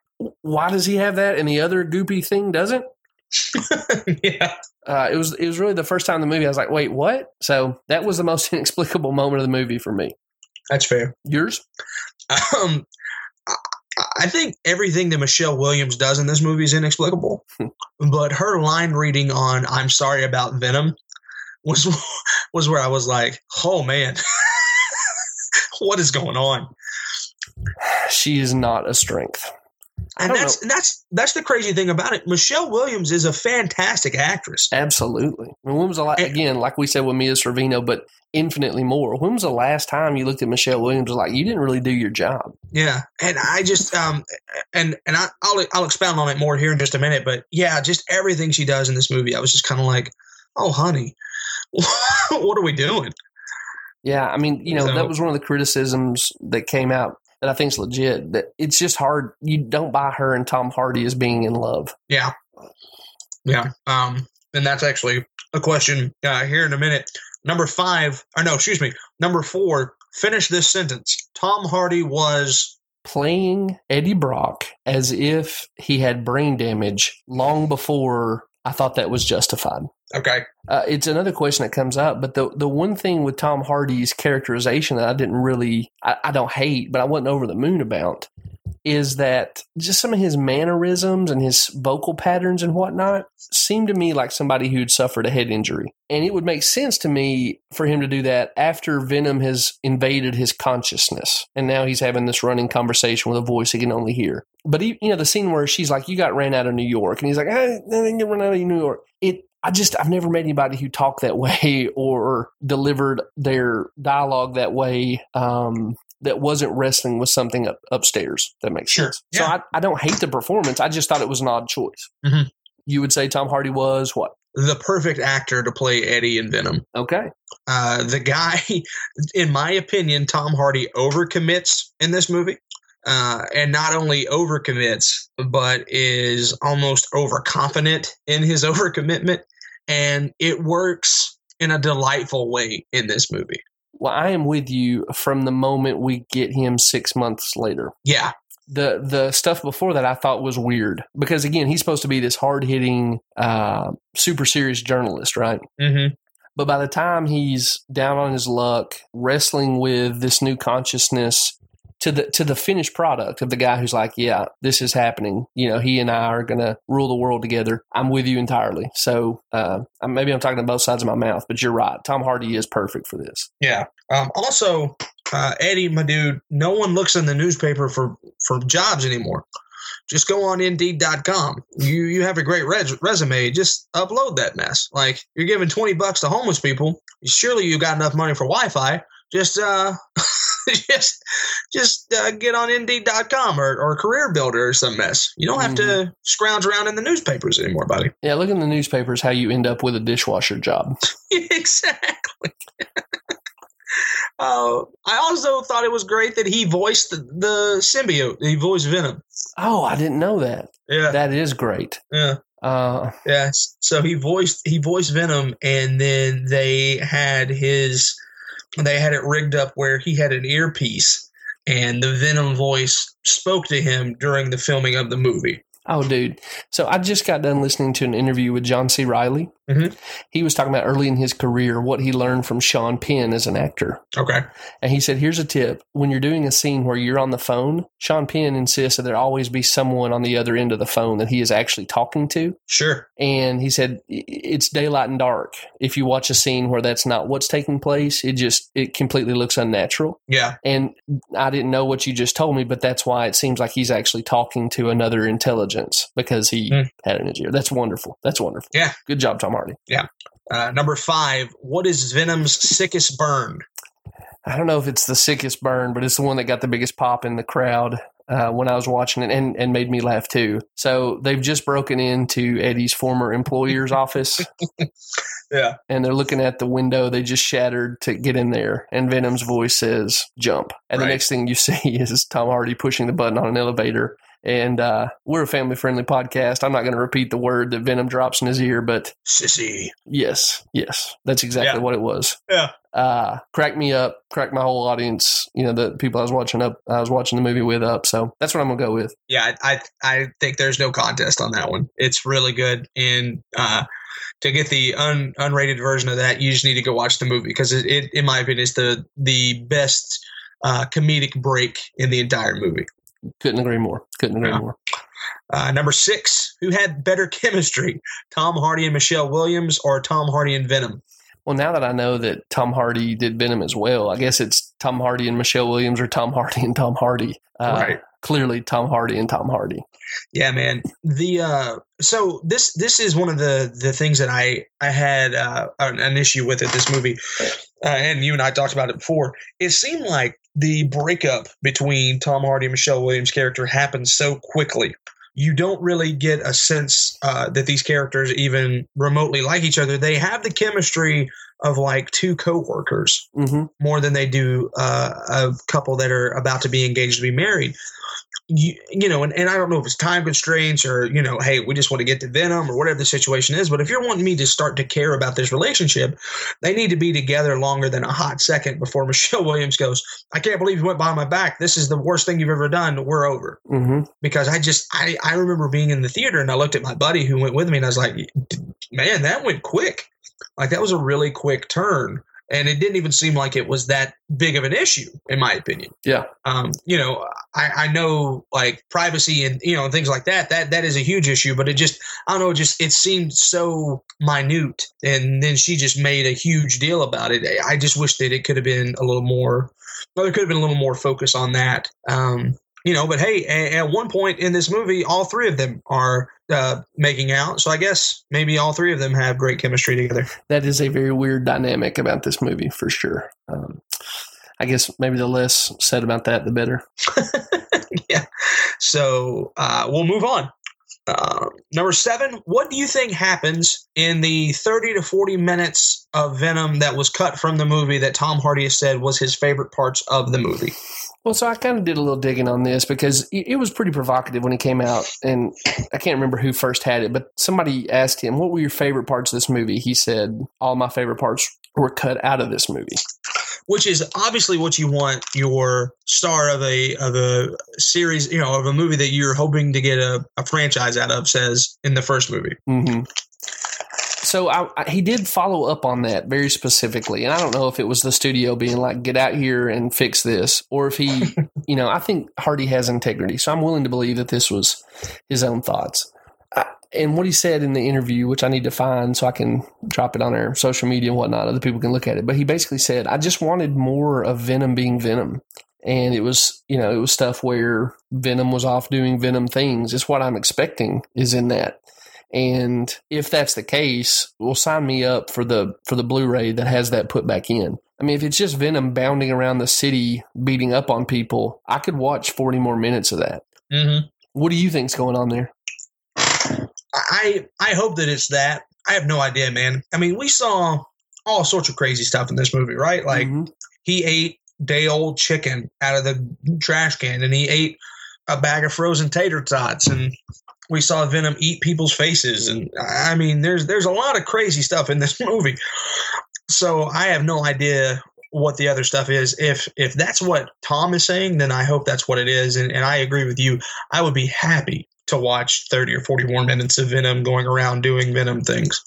Why does he have that and the other goopy thing doesn't? [laughs] yeah. Uh, it was it was really the first time in the movie I was like, wait, what? So that was the most [laughs] inexplicable moment of the movie for me. That's fair. Yours? Um, I, think everything that Michelle Williams does in this movie is inexplicable, [laughs] but her line reading on "I'm sorry about Venom" was was where I was like, "Oh man, [laughs] what is going on?" She is not a strength. And that's and that's that's the crazy thing about it. Michelle Williams is a fantastic actress. Absolutely. I mean, when was the last, again, like we said with Mira Sorvino, but infinitely more. When was the last time you looked at Michelle Williams like, you didn't really do your job? Yeah, and I just um and and I, I'll I'll expound on it more here in just a minute. But yeah, just everything she does in this movie, I was just kind of like, oh honey, [laughs] what are we doing? Yeah, I mean, you know, So- that was one of the criticisms that came out that I think is legit. That it's just hard. You don't buy her and Tom Hardy as being in love. Yeah, yeah. Um, and that's actually a question uh, here in a minute. Number five, or no, excuse me, number four. Finish this sentence. Tom Hardy was Playing Eddie Brock as if he had brain damage long before I thought that was justified. Okay. Uh, it's another question that comes up, but the the one thing with Tom Hardy's characterization that I didn't really, I, I don't hate, but I wasn't over the moon about, is that just some of his mannerisms and his vocal patterns and whatnot seem to me like somebody who'd suffered a head injury, and it would make sense to me for him to do that after Venom has invaded his consciousness, and now he's having this running conversation with a voice he can only hear. But he, you know, the scene where she's like, "You got ran out of New York," and he's like, "I didn't get ran out of New York." It I just I've never met anybody who talked that [laughs] way or delivered their dialogue that way um, that wasn't wrestling with something up, upstairs. That makes Sure. sense. So I, I don't hate the performance. I just thought it was an odd choice. Mhm. You would say Tom Hardy was what? the perfect actor to play Eddie in Venom. Okay. Uh, the guy, [laughs] in my opinion, Tom Hardy overcommits in this movie. Uh, and not only overcommits, but is almost overconfident in his [laughs] overcommitment. And it works in a delightful way in this movie. Well, I am with you from the moment we get him six months later. Yeah. the the stuff before that I thought was weird because again he's supposed to be this hard hitting, uh, super serious journalist, right? Mm-hmm. But by the time he's down on his luck, wrestling with this new consciousness to the to the finished product of the guy who's like, yeah, this is happening. You know, he and I are gonna rule the world together. I'm with you entirely. So uh, maybe I'm talking to both sides of my mouth, but you're right. Tom Hardy is perfect for this. Yeah. Um, also, uh, Eddie, my dude, no one looks in the newspaper for, for jobs anymore. Just go on Indeed.com. You you have a great res- resume. Just upload that mess. Like you're giving twenty bucks to homeless people. Surely you got enough money for Wi-Fi. Just uh, [laughs] just just uh, get on Indeed.com or or Career Builder or some mess. You don't have to scrounge around in the newspapers anymore, buddy. Yeah, look in the newspapers how you end up with a dishwasher job. [laughs] exactly. Uh, [laughs] I also thought it was great that he voiced the, the symbiote. He voiced Venom. Oh, I didn't know that. Yeah, That is great. yeah, Uh, yeah. So he voiced he voiced Venom, and then they had his they had it rigged up where he had an earpiece, and the Venom voice spoke to him during the filming of the movie. Oh, dude. So I just got done listening to an interview with John C. Reilly. Mhm. He was talking about early in his career what he learned from Sean Penn as an actor. Okay. And he said, here's a tip. When you're doing a scene where you're on the phone, Sean Penn insists that there always be someone on the other end of the phone that he is actually talking to. Sure. And he said, it's daylight and dark. If you watch a scene where that's not what's taking place, it just, it completely looks unnatural. Yeah. And I didn't know what you just told me, but that's why it seems like he's actually talking to another intelligence because he Hmm. had an in his ear. That's wonderful. That's wonderful. Yeah. Good job, Tom Hardy. Yeah. Uh, number five. What is Venom's sickest burn? I don't know if it's the sickest burn, but it's the one that got the biggest pop in the crowd uh, when I was watching it and, and made me laugh too. So they've just broken into Eddie's former employer's [laughs] office Yeah. and they're looking at the window they just shattered to get in there. And Venom's voice says, jump. And Right. the next thing you [laughs] see is Tom Hardy pushing the button on an elevator. And uh, we're a family friendly podcast. I'm not going to repeat the word that Venom drops in his ear, but Sissy. yes, yes, that's exactly Yeah. what it was. Yeah. Uh, cracked me up, cracked my whole audience, you know, the people I was watching up, I was watching the movie with up. So that's what I'm going to go with. Yeah, I I think there's no contest on that one. It's really good, and uh, to get the un, unrated version of that, you just need to go watch the movie because it, it, in my opinion, is the the best uh, comedic break in the entire movie. Couldn't agree more. Couldn't agree Yeah. more. Uh, number six, who had better [laughs] chemistry, Tom Hardy and Michelle Williams, or Tom Hardy and Venom? Well, now that I know that Tom Hardy did Venom as well, I guess it's Tom Hardy and Michelle Williams or Tom Hardy and Tom Hardy. Uh, Right. Clearly, Tom Hardy and Tom Hardy. Yeah, man. The uh, so this this is one of the the things that I I had uh, an, an issue with at this movie, uh, and you and I talked about it before. It seemed like the breakup between Tom Hardy and Michelle Williams' character happens so quickly. You don't really get a sense uh, that these characters even remotely like each other. They have the chemistry of like two coworkers hmm more than they do uh, a couple that are about to be engaged to be married. You, you know, and, and I don't know if it's time constraints or, you know, hey, we just want to get to Venom or whatever the situation is. But if you're wanting me to start to care about this relationship, they need to be together longer than a hot second before [laughs] Michelle Williams goes, I can't believe you went behind my back. This is the worst thing you've ever done. We're over. hmm Because I just, I, I remember being in the theater and I looked at my buddy who went with me and I was like, man, that went quick. Like that was a really quick turn. And it didn't even seem like it was that big of an issue, in my opinion. Yeah. Um, you know, I, I know like privacy and you know and things like that. That that is a huge issue, but it just I don't know, just it seemed so minute, and then she just made a huge deal about it. I just wish that it could have been a little more. Well, there could have been a little more focus on that. Um, you know, but hey, a- at one point in this movie, all three of them are uh, making out. So I guess maybe all three of them have great chemistry together. That is a very weird dynamic about this movie for sure. Um, I guess maybe the less said about that, the better. [laughs] yeah. So uh, we'll move on. Uh, number seven, what do you think happens in the 30 to 40 minutes of Venom that was cut from the movie that Tom Hardy has said was his favorite parts of the movie? Well, so I kind of did a little digging on this because it, was pretty provocative when it came out, and I can't remember who first had it, but somebody asked him, "What were your favorite parts of this movie?" He said, "All my favorite parts were cut out of this movie." Which is obviously what you want your star of a of a series, you know, of a movie that you're hoping to get a, a franchise out of says in the first movie. hmm So I, I, he did follow up on that very specifically, and I don't know if it was the studio being like, "Get out here and fix this," or if he, [laughs] you know, I think Hardy has integrity, so I'm willing to believe that this was his own thoughts. I, and what he said in the interview, which I need to find so I can drop it on our social media and whatnot, other people can look at it. But he basically said, "I just wanted more of Venom being Venom." And it was, you know, it was stuff where Venom was off doing Venom things. It's what I'm expecting is in that. And if that's the case, well, sign me up for the for the Blu-ray that has that put back in. I mean, if it's just Venom bounding around the city, beating up on people, I could watch forty more minutes of that. Mm-hmm. What do you think's going on there? I I hope that it's that. I have no idea, man. I mean, we saw all sorts of crazy stuff in this movie, right? Like Mhm. he ate day old chicken out of the trash can, and he ate a bag of frozen tater tots, and we saw Venom eat people's faces, and I mean, there's there's a lot of crazy stuff in this [laughs] movie. So I have no idea what the other stuff is. If if that's what Tom is saying, then I hope that's what it is, and, and I agree with you. I would be happy to watch 30 or 40 more minutes of Venom going around doing Venom things.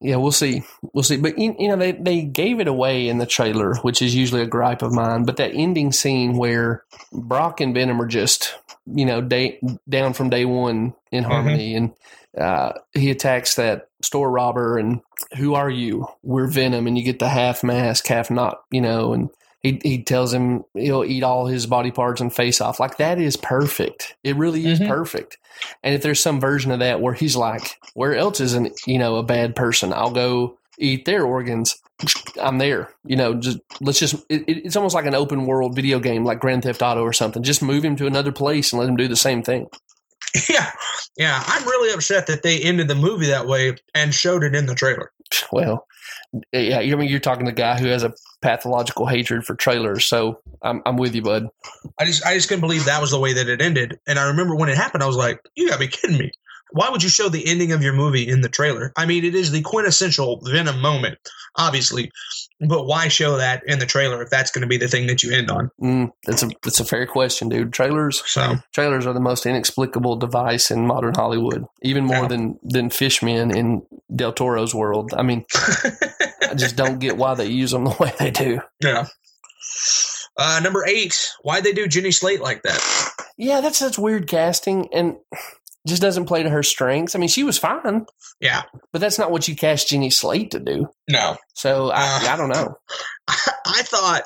Yeah, we'll see. We'll see. But you, you know, they they gave it away in the trailer, which is usually a gripe of mine. But that ending scene where Brock and Venom are just you know day down from day one in harmony, and uh, he attacks that store robber, and who are you? We're Venom, and you get the half mask, half not, you know, and. He, he tells him he'll eat all his body parts and face off. Like that is perfect. It really is Mhm. perfect. And if there's some version of that where he's like, where else isn't you know a bad person? I'll go eat their organs. I'm there. You know, just let's just. It- it's almost like an open world video game, like Grand Theft Auto or something. Just move him to another place and let him do the same thing. [laughs] Yeah, yeah. I'm really upset that they ended the movie that way and showed it in the trailer. Well, yeah, I mean, you're talking to a guy who has a pathological hatred for trailers, so I'm, I'm with you, bud. I just I just couldn't believe that was the way that it ended. And I remember when it happened, I was like, "You gotta be kidding me! Why would you show the ending of your movie in the trailer? I mean, it is the quintessential Venom moment, obviously, but why show that in the trailer if that's going to be the thing that you end on? Mm, that's a that's a fair question, dude. Trailers So trailers are the most inexplicable device in modern Hollywood, even more Yeah. than than Fishmen in Del Toro's world. I mean, I just [laughs] don't get why they use them the way they do. yeah. Uh, number eight. Why'd they do Jenny Slate like that? Yeah, that's such weird casting and just doesn't play to her strengths. I mean, she was fine, Yeah. but that's not what you cast Jenny Slate to do. No. So I, Uh. I don't know. [laughs] I thought,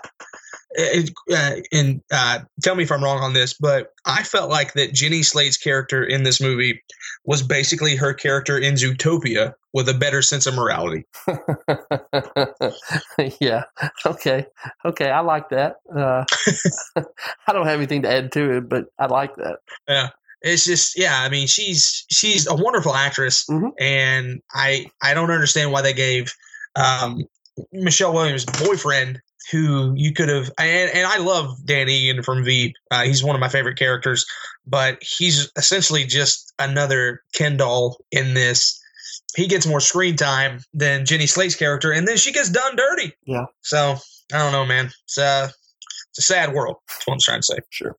uh, and uh, tell me if I'm wrong on this, but I felt like that Jenny Slate's character in this movie was basically her character in Zootopia with a better sense of morality. [laughs] yeah. Okay. Okay. I like that. Uh, [laughs] I don't have anything to add to it, but I like that. It's just, yeah. I mean, she's she's a wonderful actress, Mhm. and I I don't understand why they gave um, Michelle Williams' boyfriend. Who you could have, and, and I love Dan Egan from Veep. Uh, he's one of my favorite characters, but he's essentially just another Ken doll in this. He gets more screen time than Jenny Slate's character, and then she gets done dirty. Yeah. So I don't know, man. It's uh, it's a sad world. That's what I'm trying to say. Sure.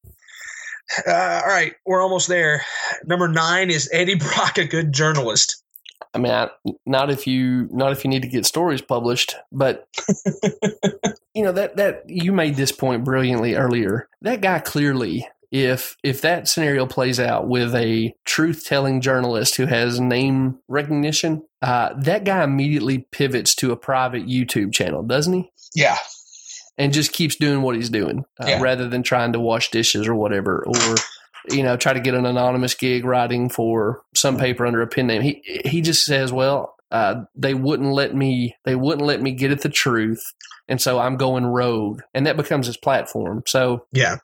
Uh, all right, we're almost there. Number nine is Eddie Brock, a good journalist. I mean, I, not if you not if you need to get stories published, but [laughs] you know that that you made this point brilliantly earlier. That guy clearly, if if that scenario plays out with a truth telling journalist who has name recognition, uh, that guy immediately pivots to a private YouTube channel, doesn't he? Yeah, and just keeps doing what he's doing uh, Yeah. rather than trying to wash dishes or whatever or you know try to get an anonymous gig writing for some paper under a pen name he he just says well uh, they wouldn't let me they wouldn't let me get at the truth and so i'm going rogue and that becomes his platform so yeah.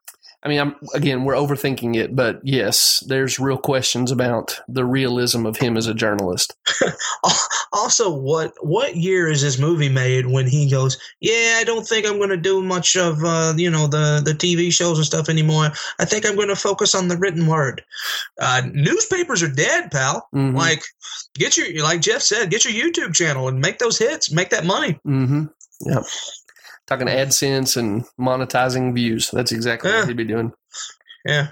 I mean i'm again we're overthinking it but yes there's real questions about the realism of him as a journalist [laughs] Also, what what year is this movie made when he goes? Yeah, I don't think I'm going to do much of uh, you know the the TV shows and stuff anymore. I think I'm going to focus on the written word. Uh, newspapers are dead, pal. Mhm. Like, get your like Jeff said, get your YouTube channel and make those hits, make that money. Mm-hmm. Yep. Talking AdSense and monetizing views. That's exactly Yeah. what he'd be doing. Yeah.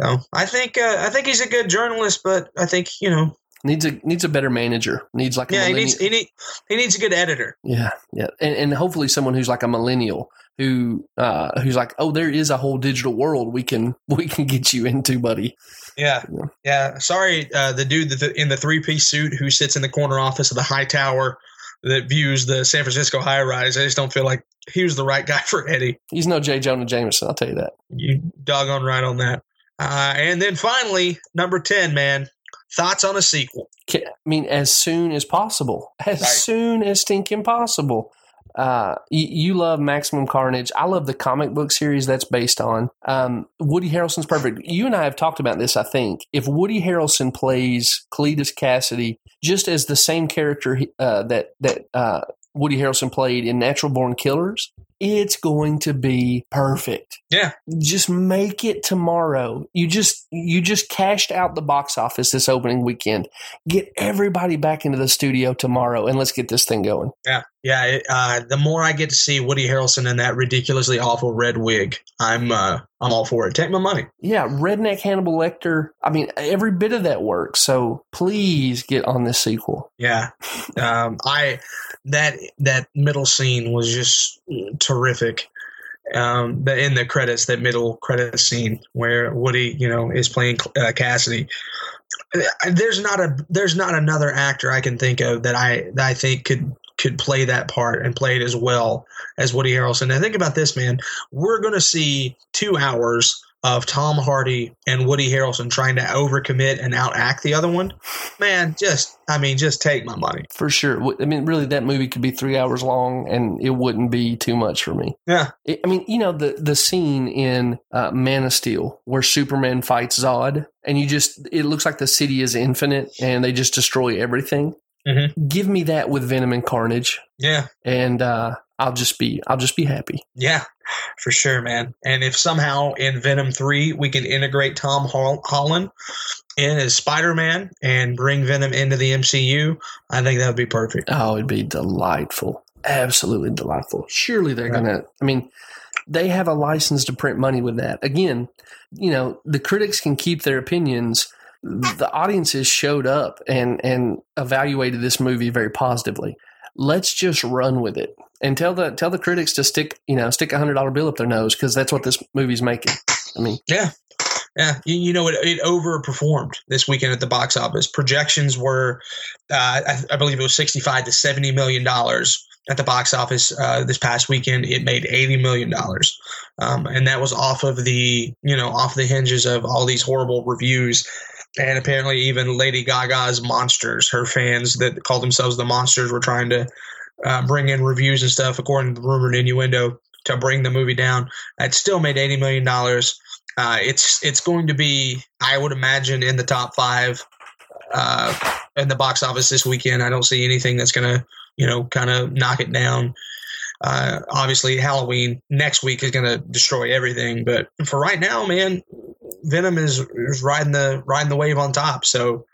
So I think uh, I think he's a good journalist, but I think you know, Needs a needs a better manager. Needs like a yeah, he needs he need he needs a good editor. yeah, yeah, and, and hopefully someone who's like a millennial who uh, who's like, oh, there is a whole digital world we can [laughs] we can get you into, buddy. Yeah, Yeah. yeah. Sorry, uh, the dude that in the three piece suit who sits in the corner office of the high tower that views the San Francisco high rise. I just don't feel like he was the right guy [laughs] for Eddie. He's no J. Jonah Jameson, I'll tell you that. You doggone right on that. Uh, and then finally, number ten, man. Thoughts on a sequel? I mean, as soon as possible, as Right. soon as stinking possible. Uh, you, you love Maximum Carnage. I love the comic book series that's based on. Um, Woody Harrelson's perfect. You and I have talked about this. I think if Woody Harrelson plays Cletus Kasady just as the same character uh, that that uh, Woody Harrelson played in Natural Born Killers, it's going to be perfect. Yeah. Just make it tomorrow. You just you just cashed out the box office this opening weekend. Get everybody back into the studio tomorrow and let's get this thing going. Yeah, yeah. Uh, the more I get to see Woody Harrelson in that ridiculously awful red wig, I'm uh, I'm all for it. Take my money. Yeah, redneck Hannibal Lecter. I mean, every bit of that works. So please get on this sequel. Yeah, um, I that that middle scene was just terrific. Um, the in the credits, that middle credit scene where Woody, you know, is playing uh, Kasady. There's not a there's not another actor I can think of that I that I think could could play that part and play it as well as Woody Harrelson. And think about this, man. We're going to see two hours of Tom Hardy and Woody Harrelson trying to overcommit and outact the other one. Man, just I mean, just take my money. For sure. I mean, really, that movie could be three hours long and it wouldn't be too much for me. Yeah. I I mean, you know, the, the scene in uh, Man of Steel where Superman fights Zod and you just, it looks like the city is infinite and they just destroy everything. Mhm. Give me that with Venom and Carnage. Yeah. And uh, I'll just be, I'll just be happy. Yeah, for sure, man. And if somehow in Venom 3 we can integrate Tom Holland in as Spider Man and bring Venom into the MCU, I think that would be perfect. Oh, it'd be delightful. Absolutely delightful. Surely they're Right. going to, I mean, they have a license to print money with that. Again, you know, the critics can keep their opinions. The audiences showed up and, and evaluated this movie very positively. Let's just run with it. and tell the tell the critics to stick you know stick a hundred dollar bill up their nose because that's what this movie's making. I mean, Yeah. Yeah, you, you know it, it overperformed this weekend at the box office. Projections were, uh, I, I believe it was sixty-five to seventy million dollars at the box office uh, this past weekend. It made eighty million dollars, um, and that was off of the you know off the hinges of all these horrible reviews, and apparently even Lady Gaga's Monsters, her fans that call themselves the Monsters, were trying to uh, bring in reviews and stuff according to the rumor and innuendo to bring the movie down. It still made eighty million dollars. Uh, it's it's going to be, I would imagine, in the top five uh, in the box office this weekend. I don't see anything that's going to, you know, kind of knock it down. Uh, obviously, Halloween next week is going to destroy everything, but for right now, man, Venom is, is riding the riding the wave on top. So,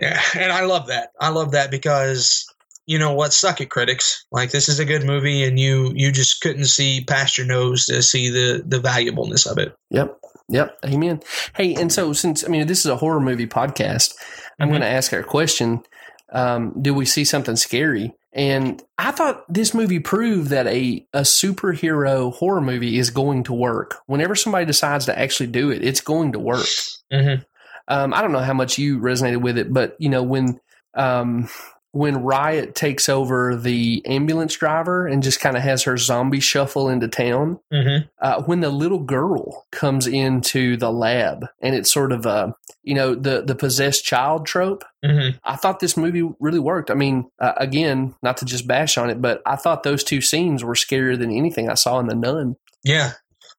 yeah, and I love that. I love that because you know what, suck it, critics. Like this is a good movie, and you you just couldn't see past your nose to see the the valuableness of it. Yep. Yep. Amen. Hey, and so since I mean this is a horror movie podcast, I'm Mhm. going to ask our question: um, Do we see something scary? And I thought this movie proved that a a superhero horror movie is going to work. Whenever somebody decides to actually do it, it's going to work. Mm-hmm. Um, I don't know how much you resonated with it, but you know when um, when Riot takes over the ambulance driver and just kind of has her zombie shuffle into town, Mm-hmm. uh, when the little girl comes into the lab and it's sort of a you know the the possessed child trope Mm-hmm. i thought this movie really worked i mean uh, again not to just bash on it but i thought those two scenes were scarier than anything i saw in the nun Yeah,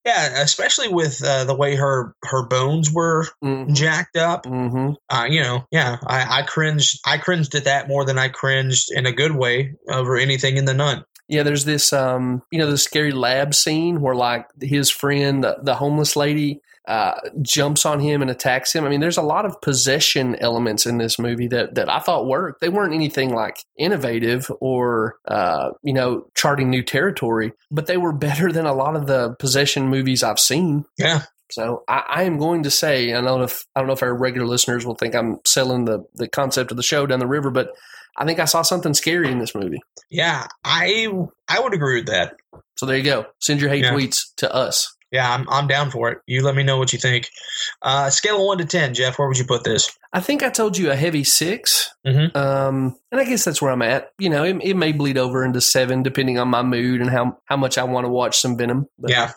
yeah, especially with uh, the way her her bones were mm-hmm. jacked up. hmm Uh, you know, yeah, I, I cringed. I cringed at that more than I cringed in a good way over anything in the nun. yeah there's this um you know the scary lab scene where like his friend the, the homeless lady uh, jumps on him and attacks him. I mean, there's a lot of possession elements in this movie that, that I thought worked. They weren't anything like innovative or, uh, you know, charting new territory, but they were better than a lot of the possession movies I've seen. Yeah, So I, I am going to say, I don't know if I don't know if our regular listeners will think I'm selling the the concept of the show down the river, but I think I saw something scary in this movie. yeah, I I would agree with that. So there you go. Send your hate Yeah. tweets to us. Yeah, I'm I'm down for it. You let me know what you think. Uh, scale of one to ten, Jeff. Where would you put this? I think I told you a heavy 6 Mhm. um, and I guess that's where I'm at. You know, it, it may bleed over into seven depending on my mood and how how much I want to watch some Venom. But Yeah.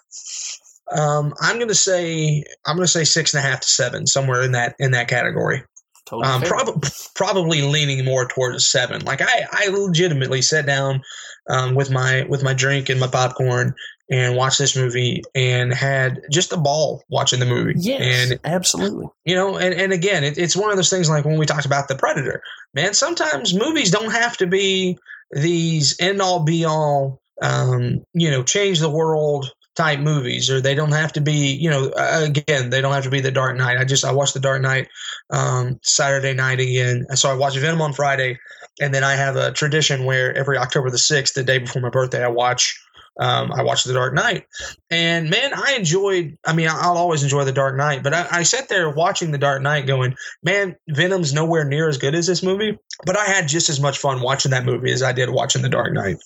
Um, I'm gonna say I'm gonna say six and a half to seven, somewhere in that in that category. totally Um, prob- probably leaning more towards seven. Like I, I legitimately sat down um, with my with my drink and my popcorn and watched this movie and had just a ball watching the movie. yes, And absolutely. you know, and, and again, it, it's one of those things like when we talked about the Predator. Man, sometimes movies don't have to be these end all be all, um, you know, change the world type movies, or they don't have to be, you know, again, they don't have to be the Dark Knight. I just I watched the Dark Knight um, Saturday night again, so I watched Venom on Friday, and then I have a tradition where every October the sixth, the day before my birthday, I watch. Um, I watched The Dark Knight, and man, I enjoyed. I mean, I'll always enjoy The Dark Knight, but I, I sat there watching The Dark Knight, going, "Man, Venom's nowhere near as good as this movie." But I had just as much fun watching that movie as I did watching The Dark Knight.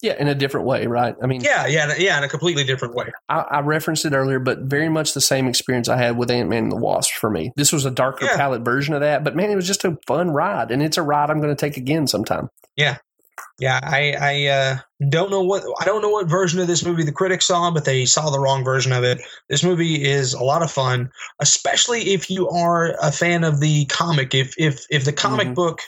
Yeah, in a different way, right? I mean, Yeah, yeah, yeah, in a completely different way. I, I referenced it earlier, but very much the same experience I had with Ant Man and the Wasp for me. This was a darker Yeah. palette version of that, but man, it was just a fun ride, and it's a ride I'm going to take again sometime. Yeah, I, I uh, don't know what I don't know what version of this movie the critics saw, but they saw the wrong version of it. This movie is a lot of fun, especially if you are a fan of the comic. If if if the comic Mhm. book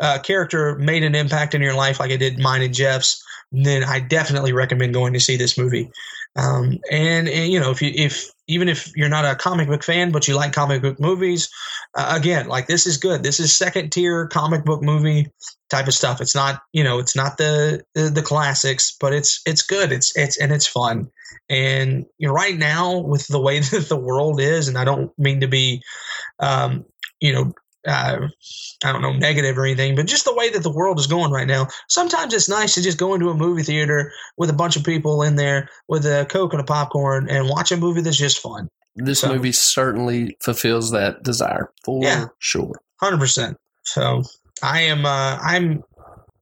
uh, character made an impact in your life like it did mine and Jeff's, then I definitely recommend going to see this movie. Um, and, and you know, if you if even if you're not a comic book fan, but you like comic book movies, uh, again, like this is good. This is second tier comic book movie type of stuff. It's not, you know, it's not the, the the classics, but it's it's good. It's it's and it's fun. And you know, right now with the way [laughs] that the world is, and I don't mean to be, um, you know, uh, I don't know, negative or anything, but just the way that the world is going right now. Sometimes it's nice to just go into a movie theater with a bunch of people in there with a coke and a popcorn and watch a movie that's just fun. This So- movie certainly fulfills that desire for Yeah. sure. Hundred percent. So I am. Uh, I'm.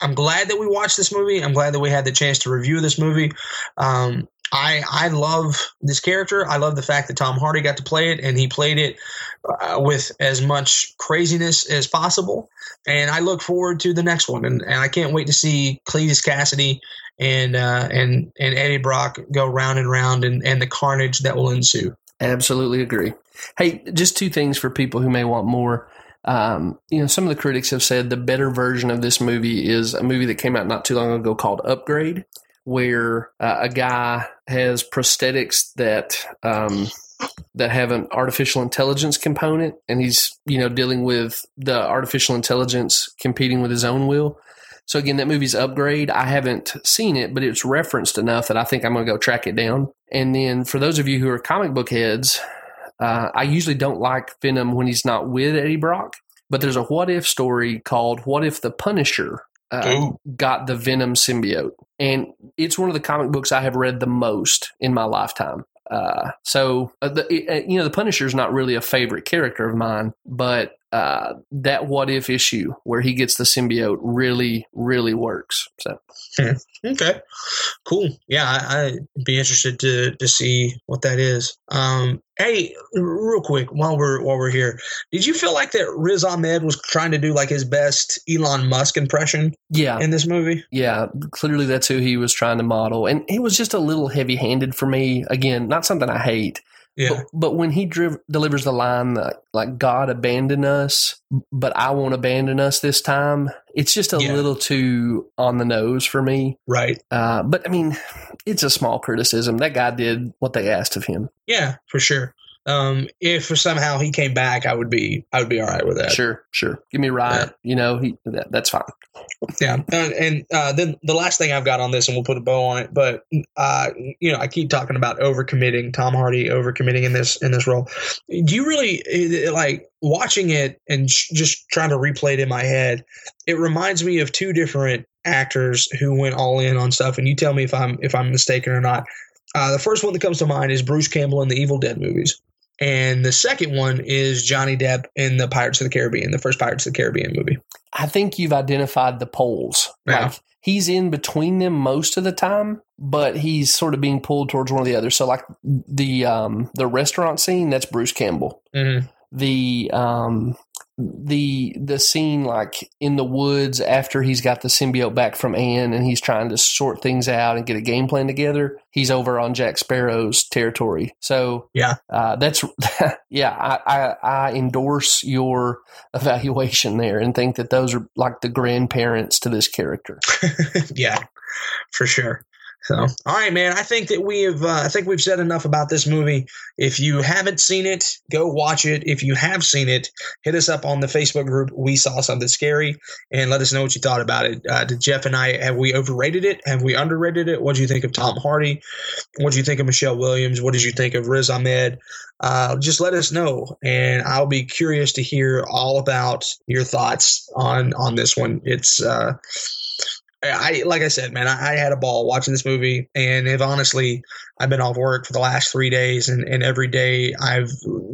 I'm glad that we watched this movie. I'm glad that we had the chance to review this movie. Um, I I love this character. I love the fact that Tom Hardy got to play it, and he played it uh, with as much craziness as possible. And I look forward to the next one, and, and I can't wait to see Cletus Kasady and uh, and and Eddie Brock go round and round, and and the carnage that will ensue. Absolutely agree. Hey, just two things for people who may want more. Um, you know, some of the critics have said the better version of this movie is a movie that came out not too long ago called Upgrade, where uh, a guy has prosthetics that um, that have an artificial intelligence component, and he's you know dealing with the artificial intelligence competing with his own will. So again, that movie's Upgrade. I haven't seen it, but it's referenced enough that I think I'm going to go track it down. And then for those of you who are comic book heads, uh, I usually don't like Venom when he's not with Eddie Brock, but there's a what if story called "What If the Punisher." Uh, got the Venom symbiote, and it's one of the comic books I have read the most in my lifetime. Uh, so uh, the, it, you know the Punisher is not really a favorite character of mine, but uh, that what if issue where he gets the symbiote really really works. So Okay, cool. Yeah, I, I'd be interested to to see what that is. Um, hey, real quick while we're while we're here, did you feel like that Riz Ahmed was trying to do like his best Elon Musk impression yeah, in this movie? yeah, clearly that's who he was trying to model, and it was just a little heavy handed for me. Again, not something I hate, Yeah, But, but when he driv- delivers the line that, like God abandoned us, but I won't abandon us this time, it's just a Yeah. little too on the nose for me. right. Uh, but I mean, it's a small criticism. That guy did what they asked of him. Yeah, for sure. Um, if somehow he came back, I would be I would be all right with that. Sure, sure. Give me right. You know, he that, that's fine. Yeah, and, and uh, then the last thing I've got on this, and we'll put a bow on it. But uh, you know, I keep talking about overcommitting. Tom Hardy overcommitting in this in this role. Do you really like watching it and sh- just trying to replay it in my head? It reminds me of two different actors who went all in on stuff. And you tell me if I'm if I'm mistaken or not. Uh, the first one that comes to mind is Bruce Campbell in the Evil Dead movies. And the second one is Johnny Depp in the Pirates of the Caribbean, the first Pirates of the Caribbean movie. I think you've identified the poles. Yeah. Like he's in between them most of the time, but he's sort of being pulled towards one or the other. So like the um the restaurant scene, that's Bruce Campbell. Mm-hmm. The um the the scene like in the woods after he's got the symbiote back from Anne and he's trying to sort things out and get a game plan together. He's over on Jack Sparrow's territory. So Yeah. uh, that's [laughs] yeah. I, I I endorse your [laughs] evaluation there and think that those are like the grandparents to this character. [laughs] yeah, for sure. So, all right, man. I think that we have. Uh, I think we've said enough about this movie. If you haven't seen it, go watch it. If you have seen it, hit us up on the Facebook group. We saw something scary, and let us know what you thought about it. Uh, did Jeff and I have we overrated it? Have we underrated it? What do you think of Tom Hardy? What do you think of Michelle Williams? What did you think of Riz Ahmed? Uh, just let us know, and I'll be curious to hear all about your thoughts on on this one. It's. Uh, I like I said, man, I, I had a ball watching this movie, and have honestly, I've been off work for the last three days, and, and every day I've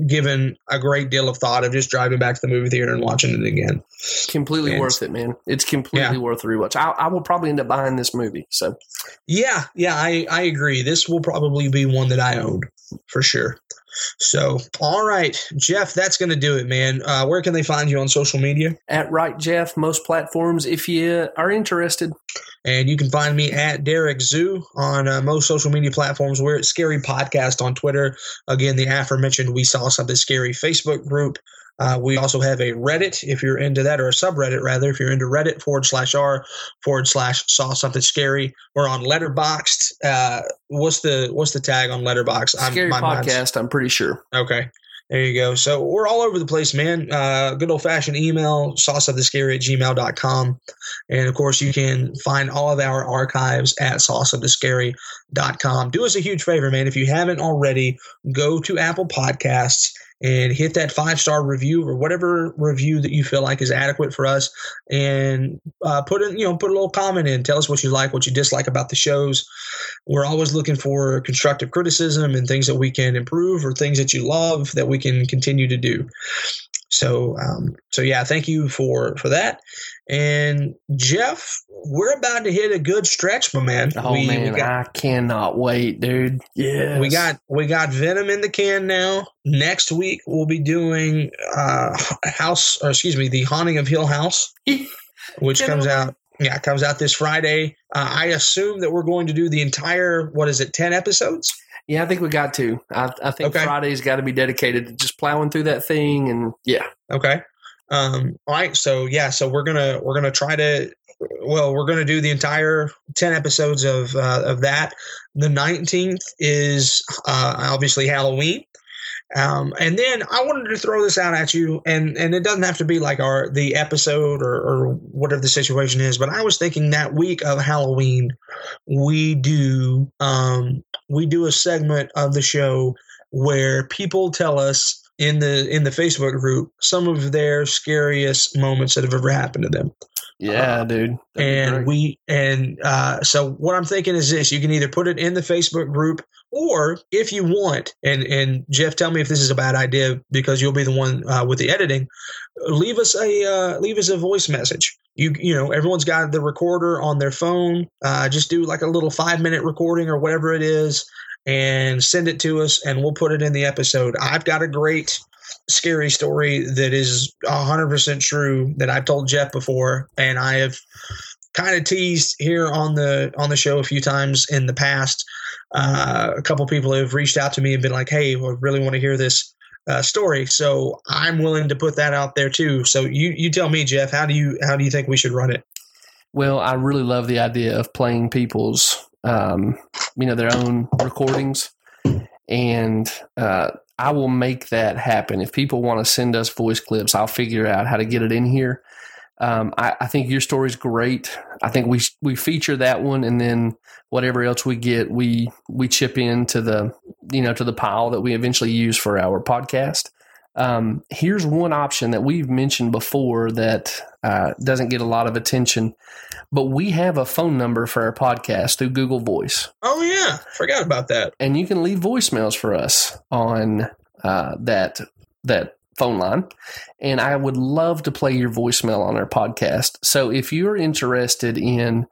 given a great deal of thought of just driving back to the movie theater and watching it again. Completely And- worth it, man. It's completely Yeah. worth the rewatch. I, I will probably end up buying this movie. So Yeah, yeah, I I agree. This will probably be one that I own for sure. So, all right, Jeff, that's going to do it, man. Uh, where can they find you on social media? at Right Jeff, most platforms. If you are interested, And you can find me at Derek Zoo on uh, most social media platforms. We're at Scary Podcast on Twitter. Again, the aforementioned We Saw Something Scary Facebook group. Uh, we also have a Reddit if you're into that, or a subreddit rather, if you're into Reddit forward slash r forward slash saw something scary. We're on Letterboxd. Uh, what's the what's the tag on Letterboxd? I'm- scary my podcast. I'm pretty sure. Okay. There you go. So we're all over the place, man. Uh, good old fashioned email, sawsomethingscary at gmail.com. And of course, you can find all of our archives at sawsomethingscary.com. Do us a huge favor, man. If you haven't already, go to Apple Podcasts and hit that five star review or whatever review that you feel like is adequate for us. And uh, put in you know put a little comment in. Tell us what you like what you dislike about the shows. We're always looking for constructive criticism and things that we can improve or things that you love that we can continue to do So, um, so yeah, thank you for for that. And Jeff, we're about to hit a good stretch, my man. Oh we, man, we got, I cannot wait, dude. Yeah, we got we got Venom in the can now. Next week we'll be doing uh House, or excuse me, the Haunting of Hill House, [laughs] which comes out. Yeah, it comes out this Friday. Uh, I assume that we're going to do the entire. What is it? Ten episodes. Yeah, I think we got to. I, I think Okay. Friday's got to be dedicated to just plowing through that thing, and yeah, Okay. Um, all right. So yeah. So we're gonna we're gonna try to. Well, we're gonna do the entire ten episodes of uh, of that. The nineteenth is uh, obviously Halloween. Um, and then I wanted to throw this out at you, and and it doesn't have to be like our the episode or, or whatever the situation is, but I was thinking that week of Halloween, we do um, we do a segment of the show where people tell us in the in the Facebook group some of their scariest moments that have ever happened to them yeah, dude. That'd and we and uh, so what I'm thinking is this: you can either put it in the Facebook group, or if you want, and and Jeff, tell me if this is a bad idea because you'll be the one uh, with the editing. Leave us a uh, leave us a voice message. You you know everyone's got the recorder on their phone. Uh, just do like a little five minute recording or whatever it is, and send it to us, and we'll put it in the episode. I've got a great scary story that is 100% true that I've told Jeff before and I have kind of teased here on the on the show a few times in the past. Uh, a couple people have reached out to me and been like hey I really want to hear this uh, story. So I'm willing to put that out there too. So you you tell me Jeff how do you how do you think we should run it? Well, I really love the idea of playing people's, um, you know, their own recordings, and uh, I will make that happen. If people want to send us voice clips, I'll figure out how to get it in here. Um, I, I think your story's great. I think we we feature that one, and then whatever else we get, we we chip into the you know to the pile that we eventually use for our podcast. Um, here's one option that we've mentioned before that uh, doesn't get a lot of attention, but we have a phone number for our podcast through Google Voice, oh yeah forgot about that and you can leave voicemails for us on uh, that that phone line. And I would love to play your voicemail on our podcast. So if you're interested in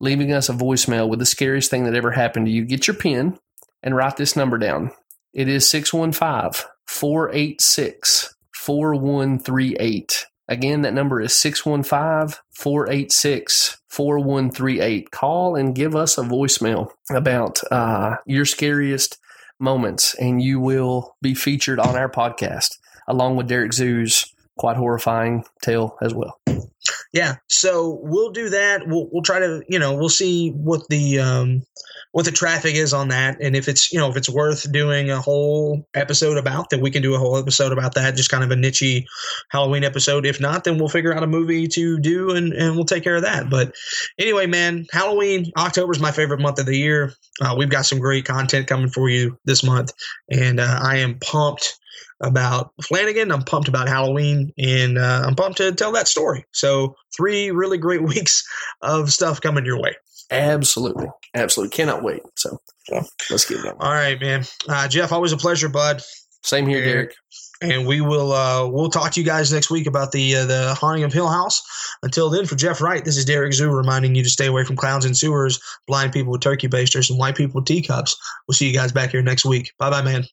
leaving us a voicemail with the scariest thing that ever happened to you, get your pen and write this number down. It is 615 486 4138. Again, that number is 615 486 4138. Call and give us a voicemail about uh, your scariest moments, and you will be featured on our podcast along with Derek Zoo's quite horrifying tale as well. Yeah, so we'll do that. We'll we'll try to you know we'll see what the um what the traffic is on that, and if it's you know if it's worth doing a whole episode about that, we can do a whole episode about that. Just kind of a nichey Halloween episode. If not, then we'll figure out a movie to do, and and we'll take care of that. But anyway, man, Halloween October is my favorite month of the year. Uh, we've got some great content coming for you this month, and uh, I am pumped about Flanagan. I'm pumped about Halloween, and uh, I'm pumped to tell that story. So, three really great [laughs] weeks of stuff coming your way. Absolutely. Absolutely. Cannot wait. So Yeah. let's get it on. All right, man. Uh, Jeff, always a pleasure, bud. Same here, Derek. And we will uh, we'll talk to you guys next week about the uh, the haunting of Hill House. Until then, for Jeff Wright, this is Derek Zoo reminding you to stay away from clowns and sewers, blind people with turkey basters, and white people with teacups. We'll see you guys back here next week. Bye, bye, man.